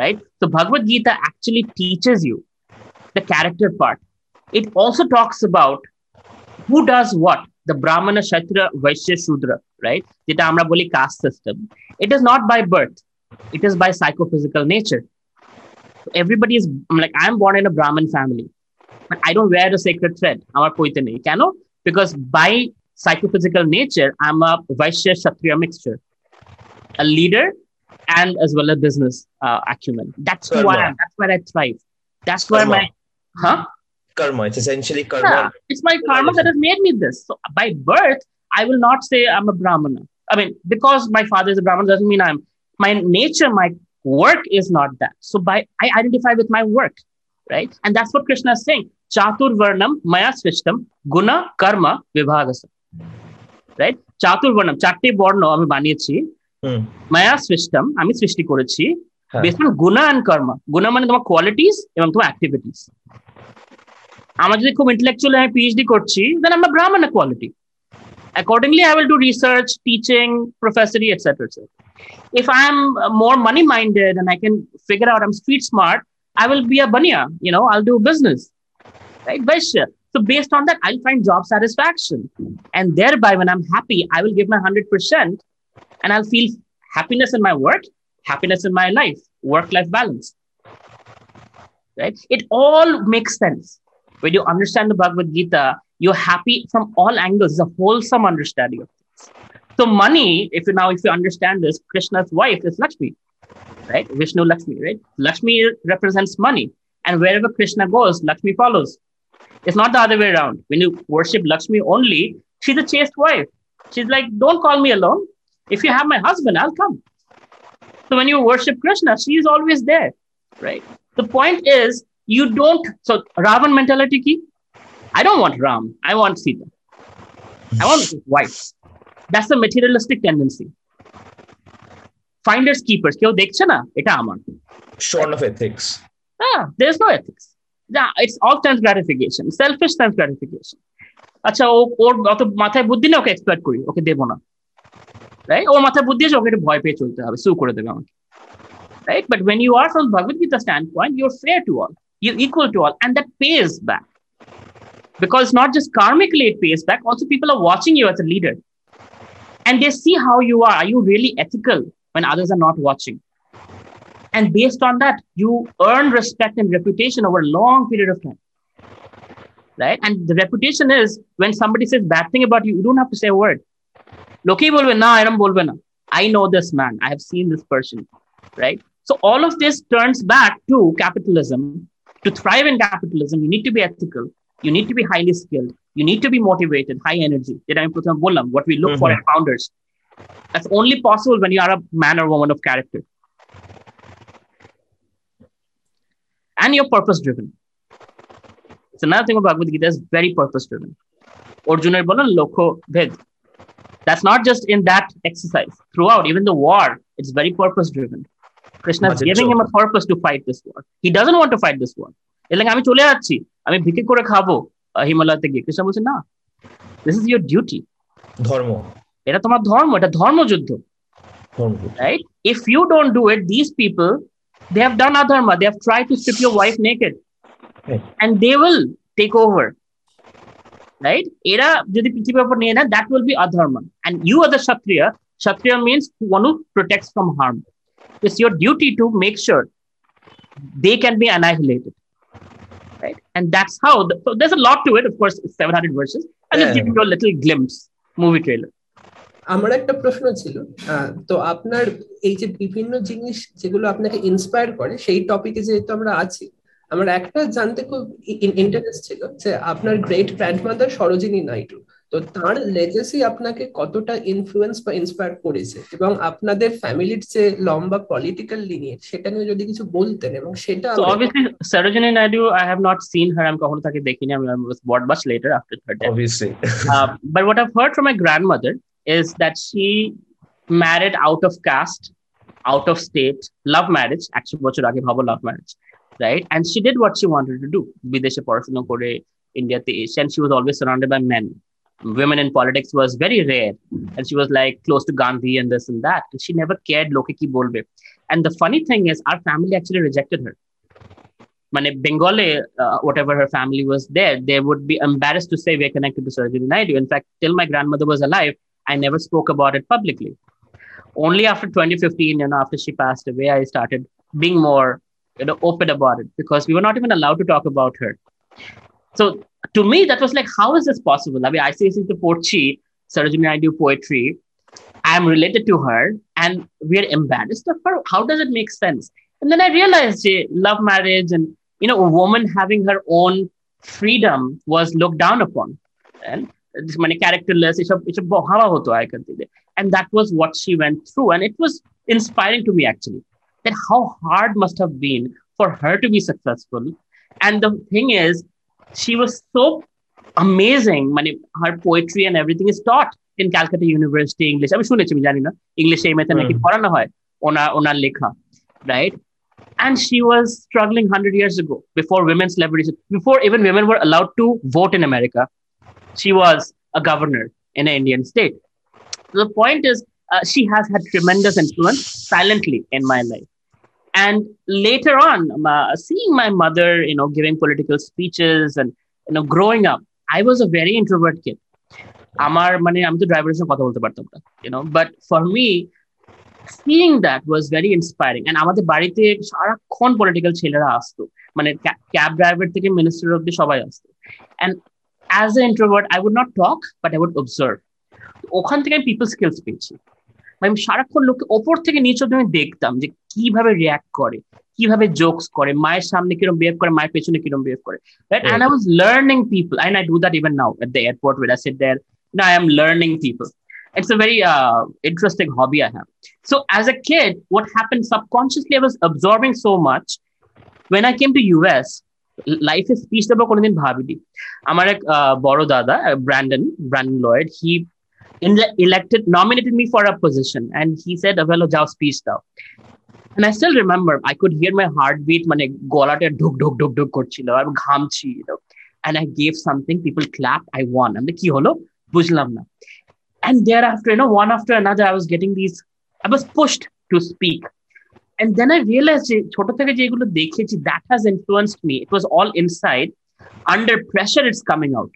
Right? So Bhagavad Gita actually teaches you the character part. It also talks about who does what. The Brahmana, Kshatriya, Vaishya, Shudra, right? যেটা আমরা বলি caste system. It is not by birth. It is by psychophysical nature. Everybody is I'm like I'm born in a Brahmin family, but I don't wear a sacred thread. আমার পইতে নেই কেন? Because by psychophysical nature, I'm a Vaishya Kshatriya mixture, a leader and as well as business uh, acumen. That's who I Karma. am. That's where I thrive. That's where Karma. my, huh? Karma. It's essentially karma. Yeah, it's my karma that has made me this. So by birth, I will not say I'm a Brahmana. I mean, because my father is a Brahmana doesn't mean I'm, my nature, my work is not that. So by, I identify with my work, right? And that's what Krishna is saying. Chatur Varnam Maya Srishtam Guna Karma Vibhagasam. Right? Chatur Varnam, চারটে বর্ণ আমি বানিয়েছি Hmm. মায়া সৃষ্টম আমি সৃষ্টি করেছি হ্যাঁ। Based on guna and karma guna মানে তোমার কোয়ালিটিস এবং তোমার অ্যাক্টিভিটিস আমার যদি খুব ইন্টেলেকচুয়াল আমি পিএইচডি করছি দেন আম ব্রাহ্মণ quality accordingly i will do research teaching professory etc etc if i'm uh, more money minded and i can figure out i'm street smart I will be a banya, you know, I'll do business, right? Vaishya. So based on that, I'll find job satisfaction. And thereby, when I'm happy, I will give my 100% and I'll feel happiness in my work, happiness in my life, work life balance. Right? It all makes sense. When you understand the Bhagavad Gita, you're happy from all angles. It's a wholesome understanding of things. So, money, if you now, if you understand this, Krishna's wife is Lakshmi, right? Vishnu Lakshmi, right? Lakshmi represents money. And wherever Krishna goes, Lakshmi follows. It's not the other way around. When you worship Lakshmi only, she's a chaste wife. She's like, don't call me alone. If you have my husband, I'll come. So when you worship Krishna, she is always there, right? The point is, you don't. So Ravan mentality key. I don't want Ram. I want Sita. I want wife. That's the materialistic tendency. Finders keepers. কেউ দেখছে না এটা আমার shorn of ethics ah there's no ethics yeah it's all sense gratification selfish sense gratification আচ্ছা ও ওর অত মাথায় বুদ্ধি নেই ওকে এক্সপ্লয়েট করি ওকে দেবো না রাইট ওর মাথায় বুদ্ধি আছে ওকে ভয় পেয়ে চলতে হবে সু করে দেবে আমাকে right but when you are from bhagavad gita standpoint you're fair to all you equal to all. And that pays back. Because not just karmically it pays back, also people are watching you as a leader. And they see how you are. Are you really ethical when others are not watching? And based on that, you earn respect and reputation over a long period of time. Right? And the reputation is when somebody says bad thing about you, you don't have to say a word. Bolvena, Iram bolvena. I know this man. I have seen this person. Right? So all of this turns back to capitalism To thrive in capitalism, you need to be ethical. You need to be highly skilled. You need to be motivated, high energy. যেটা আমি প্রথমে বললাম, what we look for in founders. That's only possible when you are a man or woman of character. And you're purpose driven. It's another thing about Bhagavad Gita is very purpose driven. Arjuna's বলেন লক্ষ্য ভেদ that's not just in that exercise. Throughout, even the war, it's very purpose driven. Krishna is giving him a purpose to fight this war. He doesn't want to fight this war. এর আমি চলে যাচ্ছি আমি ভিক্ষে করে খাব হিমালয়তে গিয়ে কৃষ্ণ বলছে না দিস ইজ ইউর ডিউটি ধর্ম এটা তোমার ধর্ম এটা ধর্মযুদ্ধ right if you don't do it this people they have done adharma they have tried to strip your wife naked Right. and they will take over right এরা যদি পৃথিবীর উপর নিয়ে নেয় that will be adharma and you as a kshatriya kshatriya means one who protects from harm it's your duty to make sure they can be annihilated right and that's how the, so there's a lot to it of course it's 700 verses just Yeah. give you a little glimpse movie trailer আমার একটা প্রশ্ন ছিল তো আপনার এই যে বিভিন্ন জিনিস যেগুলো আপনাকে ইন্সপায়ার করে সেই টপিকে যেহেতু আমরা আছি আমার একটা জানতে খুব ইন্টারেস্ট ছিল যে আপনার গ্রেট গ্র্যান্ডমাদার সরোজিনী নাইডু তো তার লেগেসি আপনাকে কতটা ইনফ্লুয়েন্স বা ইন্সপায়ার করেছে? এবং আপনাদের ফ্যামিলির যে লম্বা পলিটিক্যাল লিনিয়েজ সেটা নিয়ে যদি কিছু বলতেন এবং সেটা obviously Sarojini Naidu I have not seen her আমি কখনো তাকে দেখিনি। আমি I was bot much later after her death obviously but what I've heard from my grandmother is that she married out of caste out of state love marriage একশো বছর আগে ভাবো love marriage right and she did what she wanted to do বিদেশে পড়াশোনা করে ইন্ডিয়াতে এসে and she was always surrounded by men women in politics was very rare and she was like close to gandhi and this and that and she never cared loke ki bolbe and the funny thing is our family actually rejected her Mane Bengali, uh, whatever her family was there, they would be embarrassed to say we're connected to Sarojini Naidu. In fact, till my grandmother was alive, I never spoke about it publicly. Only after 2015, you know, after she passed away, I started being more, you know, open about it because we were not even allowed to talk about her. So to me, that was like, how is this possible? I mean, I see she's the Porchi, Sarojini Naidu poetry. I'm related to her and we're embarrassed of her. How does it make sense? And then I realized love marriage and you know, a woman having her own freedom was looked down upon. And this money characterless, and that was what she went through. And it was inspiring to me actually. That how hard must have been for her to be successful. And the thing is, she was so amazing মানে her poetry and everything is taught in Calcutta University English আমি শুনেছি আমি জানি না ইংলিশে এই মেথে নাকি হুম। পড়ানো হয় ওনার ওনার লেখা right and she was struggling 100 years ago before women's liberation before even women were allowed to vote in America she was a governor in an Indian state. The point is, uh, she has had tremendous influence silently in my life. and later on uh, seeing my mother you know giving political speeches and you know growing up i was a very introvert kid আমার মানে আমি তো ড্রাইভারের সঙ্গে কথা বলতে পারতাম না you know but for me seeing that was very inspiring and আমাদের বাড়িতে সারাক্ষণ পলিটিক্যাল ছেলেরা আসতো মানে ক্যাব ড্রাইভার থেকে মিনিস্টার অব্দি সবাই আসতো and as a introvert I would not talk but I would observe ওখান থেকে আমি পিপল স্কিলস পেয়েছি আমি সারাক্ষণ লোককে ওপর থেকে নিচে আমি দেখতাম যে কীভাবে রিয়াক্ট করে কীভাবে জোকস করে মায়ের সামনে কিরম বিহেভ করে মায়ের পেছনে কিরম বিহেভ করে right and I was learning people and I do that even now at the airport will I sit there now I am learning people. It's a very uh, interesting hobby I have. So as a kid, what happened subconsciously, I was absorbing so much. When I came to US, life is speech দেবো কোনোদিন ভাবিনি আমার এক বড় দাদা Brandon Brandon Lloyd he elected nominated me for a position and he said well যাও speech দাও and I still remember I could hear my heartbeat মানে গলাটা ঢুক ঢুক ঢুক ঢুক করছিল আমি ঘামছি you know and I gave something people clapped I won আমি কি হলো বুঝলাম না and thereafter you know one after another I was getting these I was pushed to speak and then I realized যে ছোট থেকে যেগুলো দেখেছি that has influenced me it was all inside under pressure it's coming out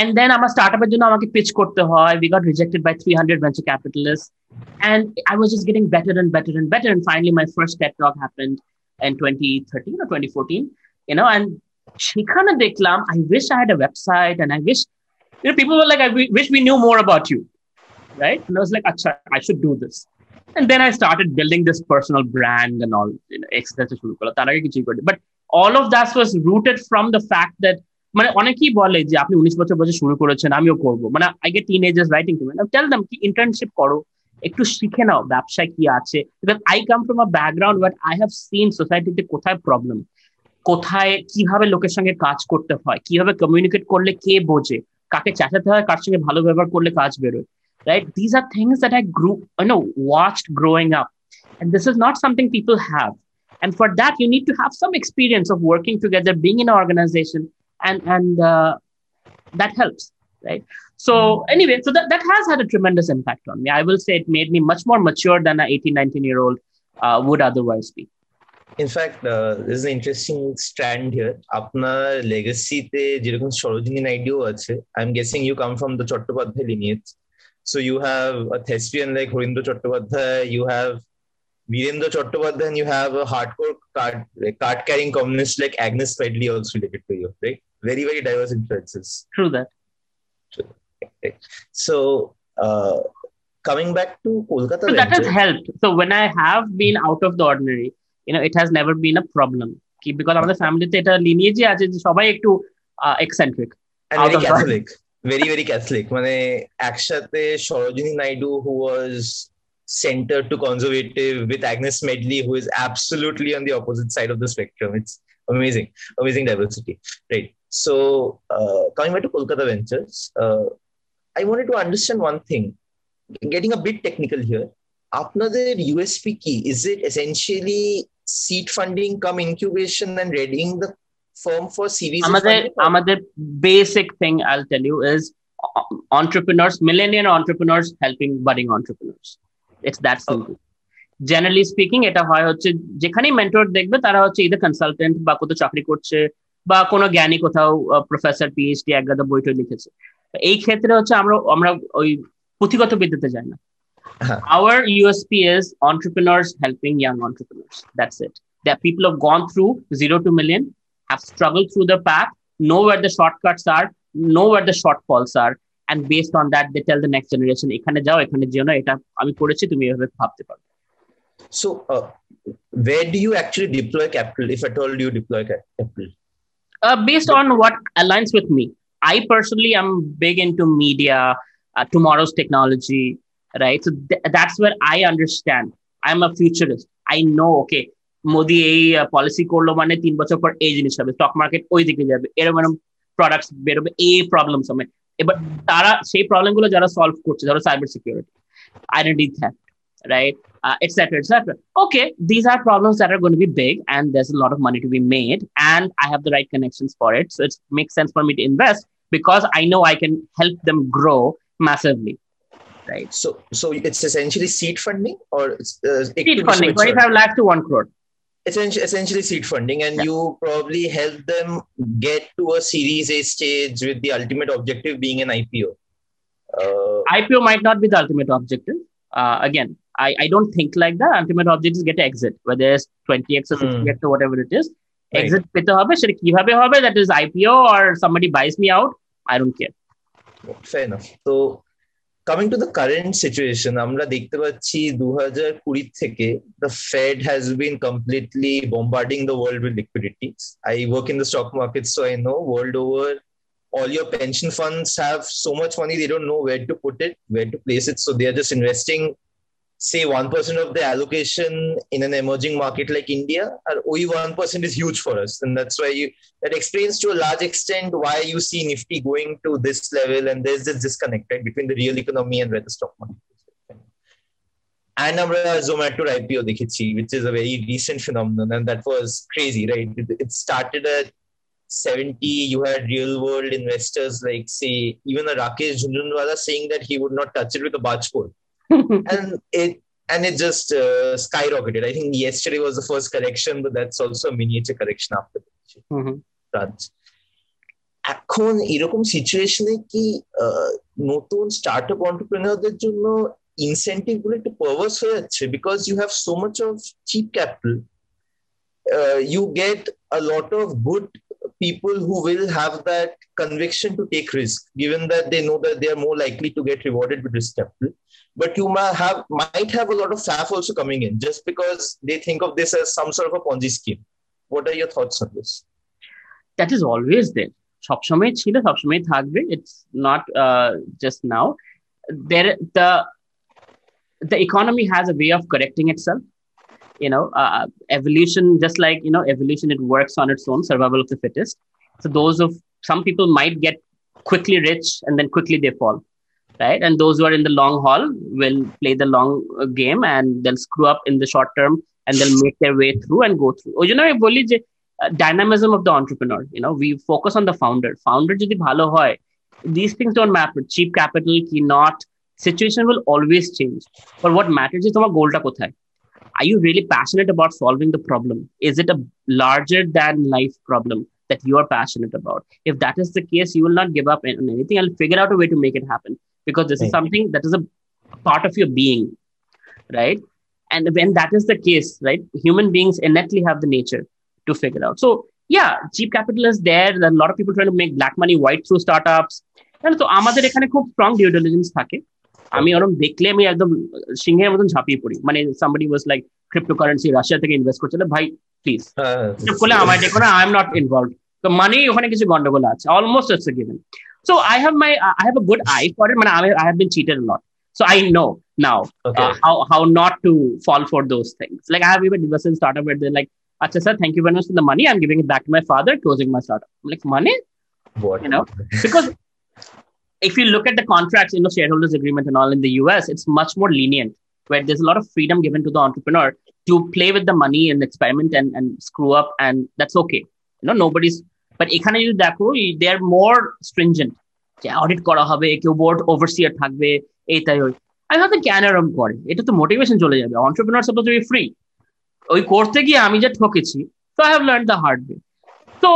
and then আমার স্টার্টআপের জন্য আমাকে pitch করতে হয় we got rejected by 300 venture capitalists and I was just getting better and better and better and finally my first TED talk happened in 2013 or 2014 you know and সেখানে দেখলাম I wish I had a website and I wish you know people were like I wish we knew more about you right and I was like Acha, I should do this and then I started building this personal brand and all you know শুরু করলো তার আগে কিছুই করি but all of that was rooted from the fact that মানে অনেকেই বলে যে, আপনি উনিশ বছর বয়সে শুরু করেছেন, আমিও করব। মানে I get teenagers writing to tell them কি ইন্টার্নশিপ করো, একটু শিখে নাও ব্যবসায় কি আছে? Because I come from a background but I have seen সোসাইটিতে কোথায় প্রবলেম কোথায় কীভাবে লোকের সঙ্গে কাজ করতে হয়, কীভাবে কমিউনিকেট করলে কে বোঝে, কাকে চেঁচাতে হয়, কার সঙ্গে ভালো ব্যবহার করলে কাজ বেরোয় right this are things that I grew know watched growing up and this is not something people have. And for that, you need to have some experience of working together, being in an organization and and uh, that helps right? So mm. anyway so that, that has had a tremendous impact on me. I will say it made me much more mature than an 18 19 year old uh, would otherwise be. In fact uh, this is an interesting strand here. আপনার লেগাসিতে যেরকম সরোজিনী নাইডু আছে I am guessing you come lineage. So you have a thespian like a thespian like Harindra Virendra Chattopadhyay and you have a hardcore card card carrying communist like Agnes Smedley also related to you, right? very very diverse influences. True that. Eh, so uh, coming back to kolkata so that has helped. So when i have been out of the ordinary you know it has never been a problem. Because আমাদের ফ্যামিলিতে এটা লিনিয়েজই আছে যে সবাই একটু Very very Catholic. Very Catholic মানে একসাথে Sarojini Naidu who was center to conservative with Agnes Smedley, who is absolutely on the opposite side of the spectrum. It's amazing, amazing diversity, right? So, uh, coming back to Kolkata Ventures, uh, I wanted to understand one thing. Getting a bit technical here. Apnader USP key is it essentially seed funding, come incubation, and readying the firm for series? Another, another basic thing I'll tell you is entrepreneurs, millennial entrepreneurs helping budding entrepreneurs. It's that simple generally speaking এটা হয় হচ্ছে যেখানেই mentor দেখবে তারা হচ্ছে either consultant বা কোথাও চাকরি করছে বা কোনো জ্ঞানী কোথাও প্রফেসর পিএইচডি একগাদা বইটা লিখেছে। এই ক্ষেত্রে হচ্ছে আমরা আমরা ওই পুঁথিগত বিদ্যাতে যাই না। Our USP is entrepreneurs helping young entrepreneurs that's it that people have gone through zero to million have struggle through the path know where the shortcuts are know where the shortfalls are and based on that they tell the next generation এখানে যাও এখানে যেও না এটা আমি করেছি তুমি এভাবে ভাবতে পারো। So way do you actually deploy capital if I told you deploy capital uh, based on what aligns with me i personally am big into media uh, tomorrow's technology right so th- that's where i understand i'm a futurist i know okay Modi এই policy করলো মানে তিন বছর পর এই জিনিস হবে stock market ওই দিকে যাবে এরকম এরকম প্রোডাক্টস বেরোবে এই প্রবলেমস হবে এবার তারা সেই প্রবলেম গুলো যারা সলভ করছে ধরো cyber security identity থ্যাফট Right uh, etc etc okay these are problems that are going to be big and there's a lot of money to be made and i have the right connections for it so it makes sense for me to invest because i know i can help them grow massively right? So, so it's essentially seed funding or it's, uh, seed funding, 25 lakh to 1 crore. Essentially, essentially seed funding, and yeah. you probably help them get to a Series A stage with the ultimate objective being an IPO. Uh, IPO might not be the ultimate objective. Uh, again, I, I don't think like that. Ultimate objective is get exit, whether it's 20x or 60x mm. or whatever it is. Right. Exit পেতে হবে সেটা কিভাবে হবে that is IPO or somebody buys me out I don't care fair enough so coming to the current situation আমরা দেখতে পাচ্ছি দু হাজার কুড়ি থেকে the Fed has been completely bombarding the world with liquidities I work in the stock market so I know world over all your pension funds have so much money they don't know where to put it where to place it so they are just investing say 1% of the allocation in an emerging market like India, or OE 1% is huge for us. And that's why you, that explains to a large extent why you see Nifty going to this level and there's this disconnect right, between the real economy and where the stock market is. And আমরা Zomato IPO which is a very recent phenomenon, and that was crazy, right? It, started at 70. You had real world investors like, say, even a Rakesh Jhunjhunwala saying that he would not touch it with a barge pole. and it and it just uh, skyrocketed. I think yesterday was the first correction, but that's also a miniature correction after mm-hmm. এখন এরকম সিচুয়েশনে কি নতুন startup অন্টারপ্রেনারদের জন্য incentive গুলো একটু পারভার্স হয়ে যাচ্ছে because you have so much of cheap capital you get a lot of good people who will have that conviction to take risk, given that they know that they are more likely to get rewarded with risk capital but you might have might have a lot of FAF also coming in just because they think of this as some sort of a Ponzi scheme. What are your thoughts on this? That is always there. সবসময় ছিল সবসময় থাকবে it's not uh, just now there the the economy has a way of correcting itself you know uh, evolution just like you know evolution it works on its own survival of the fittest so those of some people might get quickly rich and then quickly they fall right? And those who are in the long haul will play the long uh, game and they'll screw up in the short term and they'll make their way through and go through. You know, বলি uh, dynamism of the entrepreneur. You know, we focus on the founder. Founder যদি ভালো হয়, these things don't matter. Cheap capital কি not, situation will always change. But what matters is তোমার গোলটা কোথায়? Are you really passionate about solving the problem? Is it a larger than life problem that you are passionate about? If that is the case, you will not give up on anything. I'll figure out a way to make it happen because this is something that is a part of your being right and when that is the case right human beings innately have the nature to figure out so yeah cheap capital is there there are a lot of people trying to make black money white through startups and so আমাদের এখানে খুব strong due diligence থাকে আমি ওরকম দেখলে আমি একদম সিংহের মতন ঝাঁপিয়ে পড়ি মানে somebody was like cryptocurrency Russia থেকে ইনভেস্ট করছে ভাই প্লিজ বলে আমার দেখো না আই এম নট ইনভলভ তো মানি ওখানে কিছু গন্ডগোল আছে almost it's given so I have my I have a good eye for it. I, I have been cheated a lot, so I know now okay. uh, how how not to fall for those things. Like I have even invested in startup where they're like, "Acha sir, thank you very much for the money. I'm giving it back to my father, closing my startup." I'm like money, what you know? Because if you look at the contracts, you know, shareholders agreement and all in the US, it's much more lenient, where there's a lot of freedom given to the entrepreneur to play with the money and experiment and, and screw up, and that's okay. You know, nobody's but এখানে যদি দেখো দে আর মোর stringent যে audit করা হবে কেউ board overseer থাকবে এই তাই ওই আমি ভাবতে কেন এরকম করে এটা তো মোটিভেশন চলে যাবে entrepreneur suppose two be free ওই করতে গিয়ে আমি যা ঠকেছি so I have learned the hard way. So,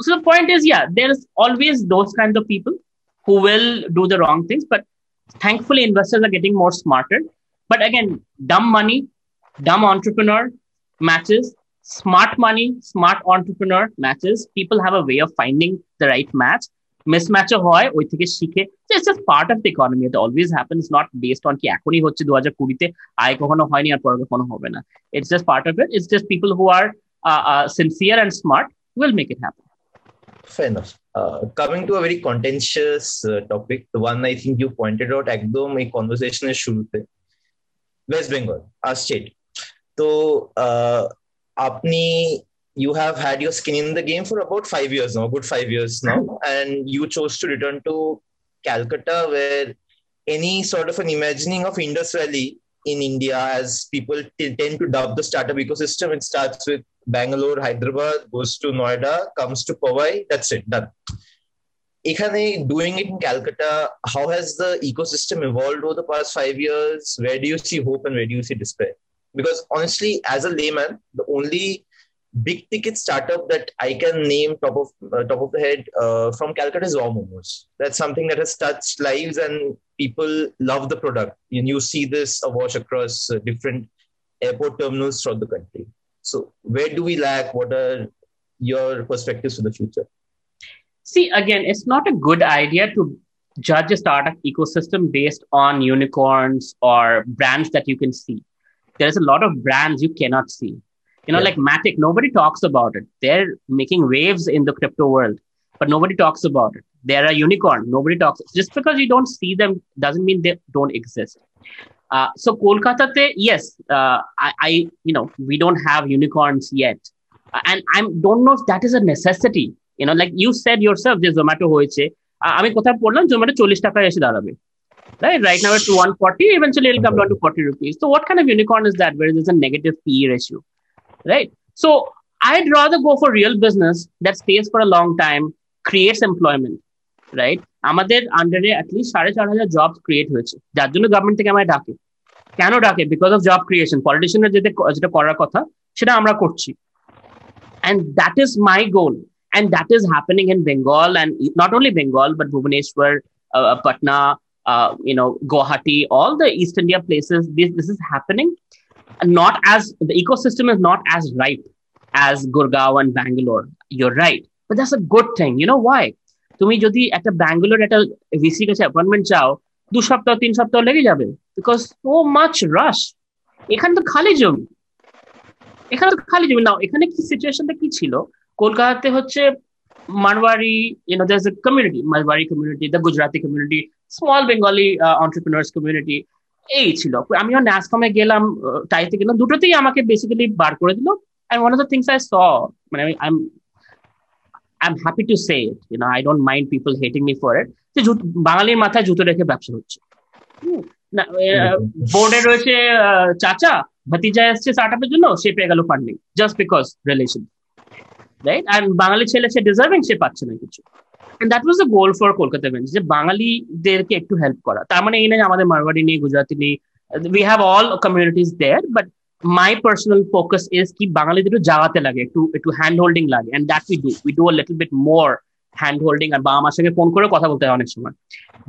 so the point is, yeah, there's always those kinds of people who will do the wrong things, but thankfully investors are getting more smarter. But again, dumb money, dumb entrepreneur matches smart money, smart entrepreneur matches. People have a way of finding the right match. মিসম্যাচও হয় ওই থেকে শিখে it's just part of the economy it always happens not based on কি এখনই হচ্ছে দু হাজার কুড়িতে আয় কখনো হয়নি আর পরে কখনো হবে না it's just part of it it's just people who R sincere and smart will make it happen. Fair enough. Uh, coming to a very contentious uh, topic, the one I think you pointed out, একদম এই কনভারসেশনের শুরুতে West Bengal আর state তো apni you have had your skin in the game for about five years now, good five years now, and you chose to return to Calcutta, where any sort of an imagining of Indus Valley in India, as people t- tend to dub the startup ecosystem, it starts with Bangalore, Hyderabad, goes to Noida, comes to Powai, that's it, done. Ekhane, doing it in Calcutta, how has the ecosystem evolved over the past five years? Where do you see hope and where do you see despair? Because honestly, as a layman, the only big ticket startup that I can name top of uh, top of the head uh, from Calcutta is Wow Momos. That's something that has touched lives and people love the product. And you see this awash across uh, different airport terminals throughout the country. So where do we lack? What are your perspectives for the future? See, again, it's not a good idea to judge a startup ecosystem based on unicorns or brands that you can see. There's a lot of brands you cannot see you know, yeah. like Matic, nobody talks about it. They're making waves in the crypto world, but nobody talks about it. They're a unicorn. Nobody talks. Just because you don't see them doesn't mean they don't exist. Uh, so Kolkata, yes, uh, I, I, you know, we don't have unicorns yet, uh, and I don't know if that is a necessity. You know, like you said yourself, যে জোম্যাটো হয়েছে আমি কোথায় পড়লাম জোম্যাটো চল্লিশ টাকায় এসে দাঁড়াবে right right now it's 140 eventually it'll come down to 40 rupees so what kind of unicorn is that where there's a negative p ratio right? So I'd rather go for real business that stays for a long time, creates employment, right? আমাদের আন্ডারে at least সাড়ে চার হাজার job create হয়েছে যার জন্য government থেকে আমায় ডাকে কেন ডাকে বিকজ অফ জব ক্রিয়েশন পলিটিশিয়ানরা যেটা যেটা করার কথা সেটা আমরা করছি and that is my goal and that is happening in bengal and not only bengal but bhubaneswar uh, patna uh, you know guwahati all the east india places this, this is happening not as the ecosystem is not as ripe as Gurgaon and Bangalore. You're right, but that's a good thing. You know why? তুমি যদি একটা ব্যাঙ্গালোর একটা VC কাছে appointment চাও দু সপ্তাহ, তিন সপ্তাহ লেগে যাবে। বিকজ সো মাছ রাস এখানে তো খালি জমি। এখানে তো খালি জমি। নাও এখানে কি সিচুয়েশনটা কি ছিল? কলকাতাতে হচ্ছে Marwari you know a community Marwari community the Gujarati community small Bengali entrepreneurs community এই ছিল। আমি যখন ন্যাসকমে গেলাম uh, টাইতে গেলাম দুটোতেই আমাকে বেসিক্যালি বার করে দিল। I one of the things I saw মানে I am I am happy to say it you know I don't mind people hating me for it যে বাঙালির মাথায় জুতো রেখে ব্যবসা হচ্ছে। বোর্ডে রয়েছে চাচা ভাতিজা এসছে স্টার্ট আপের জন্য সে পেয়ে গেল funding just because relation right আর বাঙালি ছেলে সে ডিজার্ভিং সে পাচ্ছে না কিছু। That that was the goal for Kolkata Events যে বাঙালিদেরকে একটু হেল্প করা। তার মানে এই না আমাদের মারওয়াড়ি নেই গুজরাটি নেই we have all communities there but my personal focus is কি বাঙালিদের একটু জাগাতে লাগে একটু একটু হ্যান্ড হোল্ডিং লাগে। And that we do we do a little bit more hand holding আর বাবা মার সঙ্গে ফোন করে কথা বলতে হয় অনেক সময়।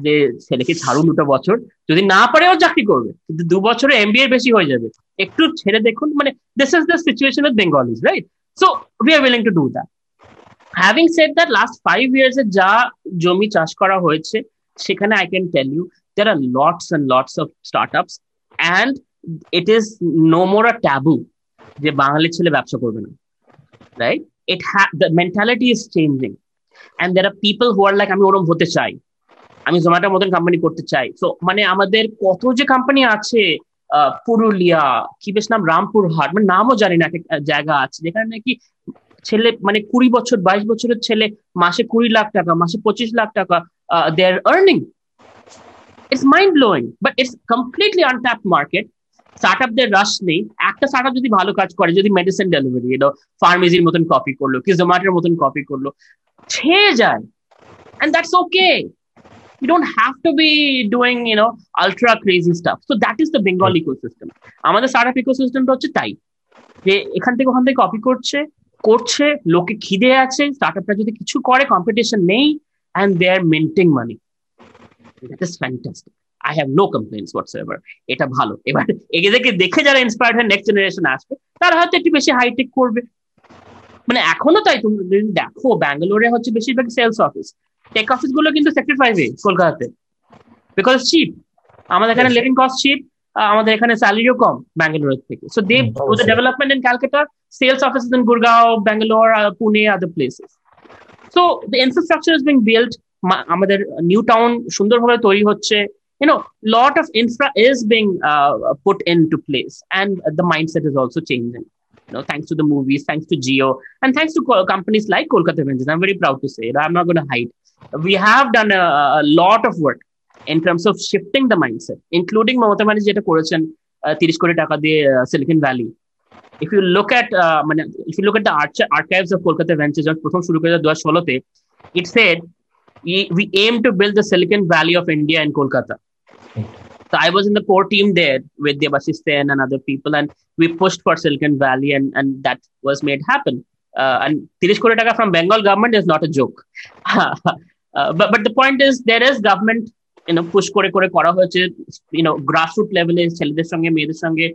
যে ছেলেকে ছাড়ুন দুটো বছর, যদি না পারে ও চাকরি করবে, কিন্তু দু বছরে এমবিএ বেশি হয়ে যাবে। একটু ছেড়ে দেখুন মানে this is the situation with Bengalis right so we are willing to do that having said that last five years এ যা জমি চাষ করা হয়েছে, সেখানে I can tell you there lots and lots of of startups and it is no more a taboo যে বাঙালি ছেলে ব্যবসা করবে না রাইট ইট হ্যা the mentality is changing. And there are people who are like, আমি ওরম হতে চাই। আমি জোম্যাটোর মতন কোম্পানি করতে চাই। সো মানে আমাদের কত যে কোম্পানি আছে পুরুলিয়া, কি বেশ নাম? রামপুরহাট মানে নামও জানি না জায়গা আছে, যেখানে নাকি ছেলে মানে কুড়ি বছর, বাইশ বছরের ছেলে মাসে কুড়ি লাখ টাকা, মাসে পঁচিশ লাখ টাকা they are earning it's mind blowing but it's completely untapped market স্টার্টআপদের rush নেই। একটা স্টার্টআপ যদি ভালো কাজ করে যদি মেডিসিন ডেলিভারি এলো ফার্মেসির মতন কপি করল কি জোম্যাটোর মতন কপি করল ছেয়ে যায়। And that's okay. You don't have to be doing you know ultra crazy stuff. So that is the bengal ecosystem. আমাদের স্টার্টআপ ইকোসিস্টেমটা হচ্ছে তাই। যে এখান থেকে ওখান থেকে কপি করছে করছে লোকে খিদে আছে স্টার্টআপটা যদি কিছু করে কম্পিটিশন নেই and they are minting money that is fantastic I have no complaints whatsoever এটা ভালো। এবার এদেরকে দেখে যারা ইন্সপায়ার্ড হয় নেক্সট জেনারেশন আসবে তারা হয়তো একটু বেশি হাইটেক করবে। মানে এখনও তাই তুমি যদি দেখো ব্যাঙ্গালোরে হচ্ছে বেশিরভাগ সেলস অফিস টেক অফিসগুলো কিন্তু সেক্টর ফাইভে কলকাতাতে। বিকজ চিপ আমাদের এখানে লিভিং কস্ট চিপ আমাদের এখানে স্যালারিও কম ব্যাঙ্গালোর থেকে। So they the development in Calcutta sales offices in Gurgaon Bangalore Pune other places so the infrastructure is being build আমাদের নিউ টাউন সুন্দরভাবে তৈরি হচ্ছে। you know lot of infra is being uh, put into place and the mindset is also changing. You know thanks to the movies thanks to Jio and thanks to co- companies like kolkata ventures i'm very proud to say it i'm not going to hide. We have done a, a, lot of work in terms of shifting the mindset including mamata banerjee jeta করেছেন তিরিশ কোটি টাকা দিয়ে silicon if you look at uh, if you look at the arch- archives of kolkata ventures it said we, we aim to build the silicon valley of india in kolkata. So I was in the core team there with Debashis Sen and other people, and we pushed for Silicon Valley, and, and that was made happen. Uh, and Tirish Koritaka from Bengal government is not a joke. uh, but but the point is there is government you know push kore kore kora hoche, you know grassroots level in সঙ্গে মেয়েদের সঙ্গে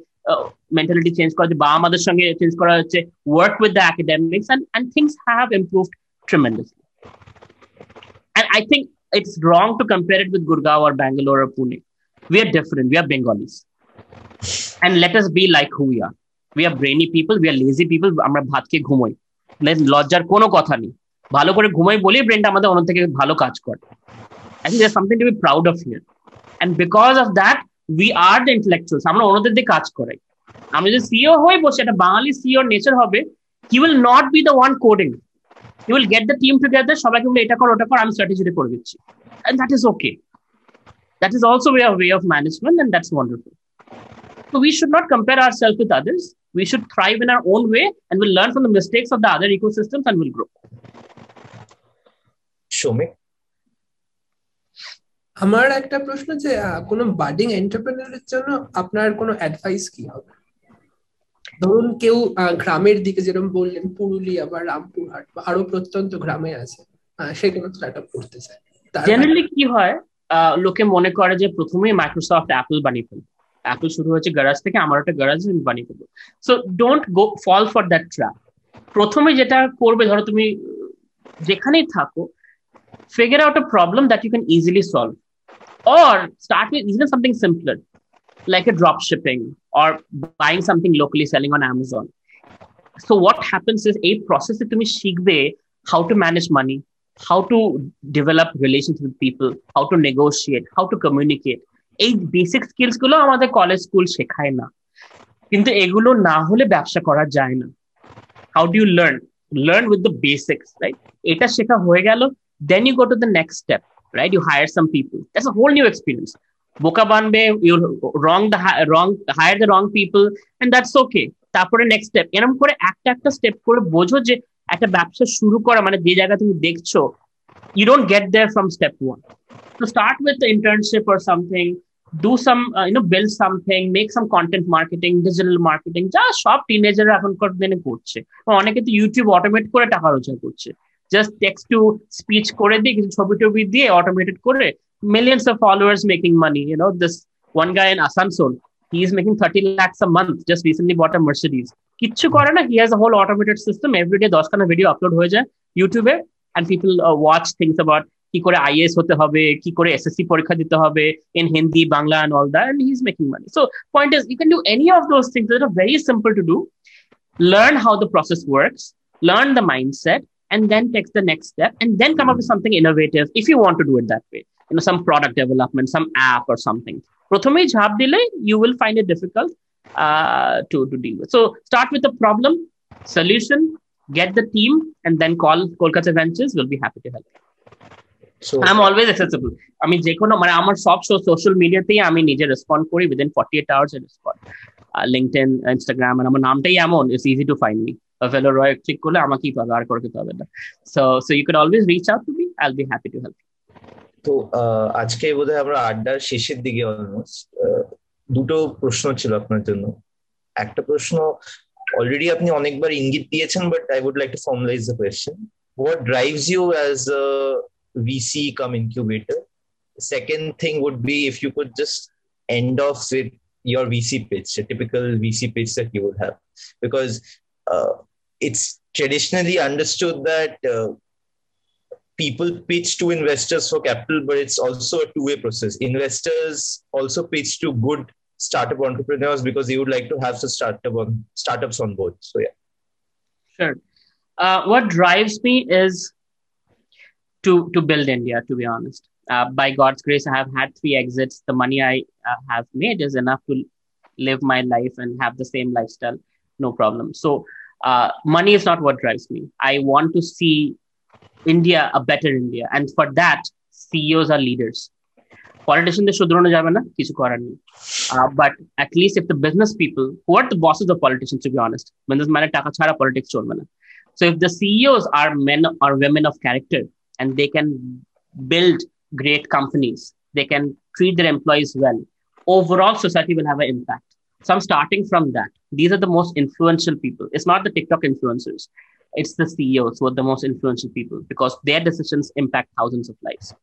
mentality mentality change হচ্ছে বাবা মাদের সঙ্গে change করা work with the academics and and things have improved tremendously and I think it's wrong to compare it with Gurgaon or Bangalore or Pune We are different. We are Bengalis. And let us be like who we are. We are brainy people. We are lazy people. আমরা ভাত খেয়ে ঘুমোই লজ্জার কোনো কথা নেই ভালো করে ঘুমাই বলেই ব্রেনটা আমাদের অন্য থেকে ভালো কাজ করে I think there's something to be proud of here. And because of that, we are the intellectuals. আমরা অন্যদের দিয়ে কাজ করাই আমি যদি সিও হয়ে বসে একটা বাঙালি সিওর নেচার হবে he will not be the one coding you will get the team together সবাইকে বলে এটা কর ওটা কর আমি স্ট্র্যাটেজিটা করে দিচ্ছি and that is okay that is also a way of management and that's wonderful so we should not compare ourselves with others we should thrive in our own way and we'll learn from the mistakes of the other ecosystems and we'll grow Shomik? আমার একটা প্রশ্ন যে কোনো budding এন্টারপ্রেনারের জন্য আপনার কোনো advice কি হবে ধরুন কেউ গ্রামের দিকে যেরকম বললেন পুরুলিয়া বা রামপুরহাট বা আরো প্রত্যন্ত গ্রামে আছে সেখানে স্টার্ট আপ করতে চায় জেনারেলি কি হয় লোকে মনে করে যে প্রথমেই মাইক্রোসফট অ্যাপল বানিয়ে ফেলবে অ্যাপল শুরু হয়েছে গ্যারাজ থেকে আমার একটা গ্যারাজ আমি বানিয়ে ফেলবো so don't go fall for that trap প্রথমে যেটা করবে ধরো তুমি যেখানেই থাকো figure out a problem that you can easily solve or start with even something simpler like a drop shipping or buying something locally selling on amazon so what happens is a process to me শিখবে how to manage money how to develop relations with people how to negotiate how to communicate এই basic স্কিলসগুলো আমাদের college school শেখায় না কিন্তু এগুলো না হলে ব্যবসা করা যায় না how do you learn learn with the basics right এটা শেখা হয়ে গেল then you go to the next step right? You hire some people. That's a whole new experience. Boka banbe, you wrong the wrong hire the wrong people, and that's okay. তারপরে next step এরকম করে একটা একটা step করে বোঝো যে একটা ব্যবসা শুরু করা মানে যে জায়গা তুমি দেখছ you don't get there from step one তো start with internship or something do some you know build something make some content marketing digital marketing যা সব টিনেজাররা এখনকার দিনে করছে। অনেকে তো ইউটিউব অটোমেট করে টাকা রোজগার করছে। জাস্ট টেক্সট টু স্পিচ করে দিয়ে কিছু ছবি টবি দিয়ে অটোমেটেড করে millions of followers making money you know this one guy Asansol he is making 30 lakhs a month just recently bought a mercedes কিচ্ছু করে না he has a whole automated system every day দশখানা video upload হয়ে যায় ইউটিউবে and people uh, watch things about কি করে is হতে হবে কি করে এসএসসি পরীক্ষা দিতে হবে in hindi bangla and all that and he's making money so point is you can do any of those things that are very simple to do learn how the process works learn the mindset and then take the next step and then come up with something innovative if you want to do it that way you know some product development some app or something প্রথমেই ঝাঁপ দিলে you will find it difficult uh, to, to deal with so start with the problem solution get the team and then call kolkata ventures we'll be happy to help So I'm always accessible. আমি যে কোনো মানে আমার সব social মিডিয়াতেই আমি নিজে respond করি within forty eight hours respond LinkedIn Instagram আমার নামটাই এমন it's easy to find me ভেলো Roy click করলে আমাকেই পাবে আর করে খেতে হবে না so so you can always reach out to me I will be happy to help তো আহ, আজকে বোধহয় আমরা আড্ডার শেষের দিকে অলমোস্ট দুটো প্রশ্ন ছিল আপনার জন্য একটা প্রশ্ন অলরেডি আপনি অনেকবার ইঙ্গিত দিয়েছেন but I would like two formalise the question what drives you as a VC come incubator? Second thing would be if you could just end off with your VC pitch, a typical VC pitch that you would have, because uh, it's traditionally understood that uh, people pitch to investors for capital, but it's also a two-way process. Investors also pitch to good startup entrepreneurs because they would like to have the startup on startups on board. So yeah. Sure. Uh, what drives me is to to build India. To be honest, uh, by God's grace, I have had three exits. The money I uh, have made is enough to live my life and have the same lifestyle, no problem. So, uh, money is not what drives me. I want to see India a better India, and for that, CEOs are leaders. Politicians শুধরানো যাবে না কিছু করার নেই but at least if the business people who are the bosses of politicians to be honest businessman টাকা ছাড়া politics চলবে না so if the CEOs are men or women of character and they can build great companies, they can treat their employees well, overall society will have an impact. So I'm starting from that. These are the most influential people. It's not the TikTok influencers. It's the CEOs who are the most influential people because their decisions impact thousands of lives.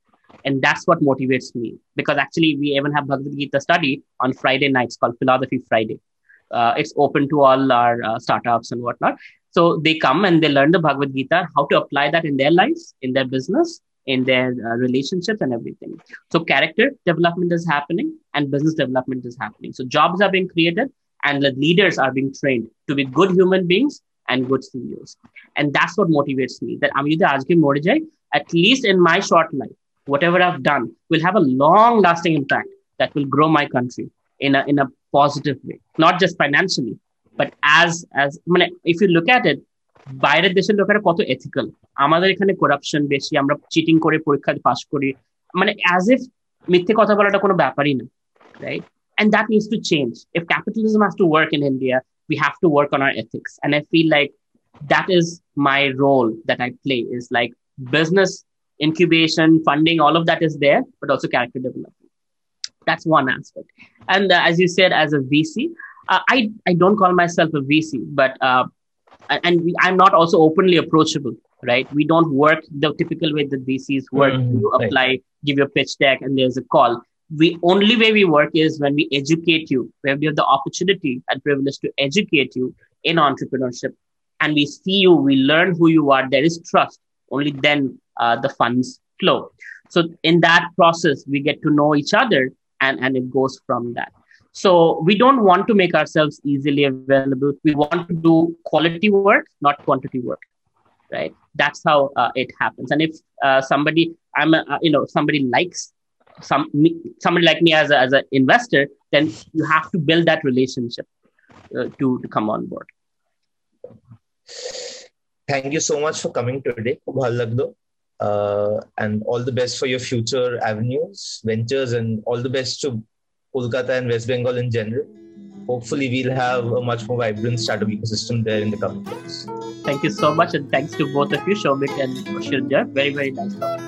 And that's what motivates me because actually we even have Bhagavad Gita study on Friday nights called Philosophy Friday. Uh, it's open to all our uh, startups and whatnot. So they come and they learn the Bhagavad Gita, how to apply that in their lives, in their business, in their uh, relationships and everything. So character development is happening and business development is happening. So jobs are being created and the leaders are being trained to be good human beings and good CEOs. And that's what motivates me that I'm either asking Morijai, at least in my short life, whatever I've done will have a long lasting impact that will grow my country in a, in a positive way, not just financially, but as, as, if you look at it, বাইরের দেশের লোকেরা কত ethical আমাদের এখানে corruption বেশি আমরা cheating করে পরীক্ষা পাস করি মানে অ্যাজ ইফ মিথ্যে কথা বলাটা কোনো ব্যাপারই না right and that needs to change if capitalism has to work in india we have to work on our ethics and i feel like that is my role that i play is like business incubation funding all of that is there but also character development that's one aspect and uh, as you said as a vc uh, i i don't call myself a vc but uh, and we, I'm not also openly approachable, right? We don't work the typical way that VCs work. Mm-hmm. You apply, give your pitch deck, and there's a call. The only way we work is when we educate you, where we have the opportunity and privilege to educate you in entrepreneurship, and we see you, we learn who you are. There is trust. Only then uh, the funds flow. So in that process, we get to know each other, and and it goes from that. So we don't want to make ourselves easily available. We want to do quality work, not quantity work, right? That's how uh, it happens. And if uh, somebody, I'm, a, uh, you know, somebody likes some me, somebody like me as a, as an investor, then you have to build that relationship uh, to to come on board. Thank you so much for coming today, uh, and all the best for your future avenues, ventures, and all the best to Kolkata and West Bengal in general. Hopefully, we'll have a much more vibrant startup ecosystem there in the coming years. Thank you so much, and thanks to both of you, Soumik and Srinjoy. Very, very nice talk.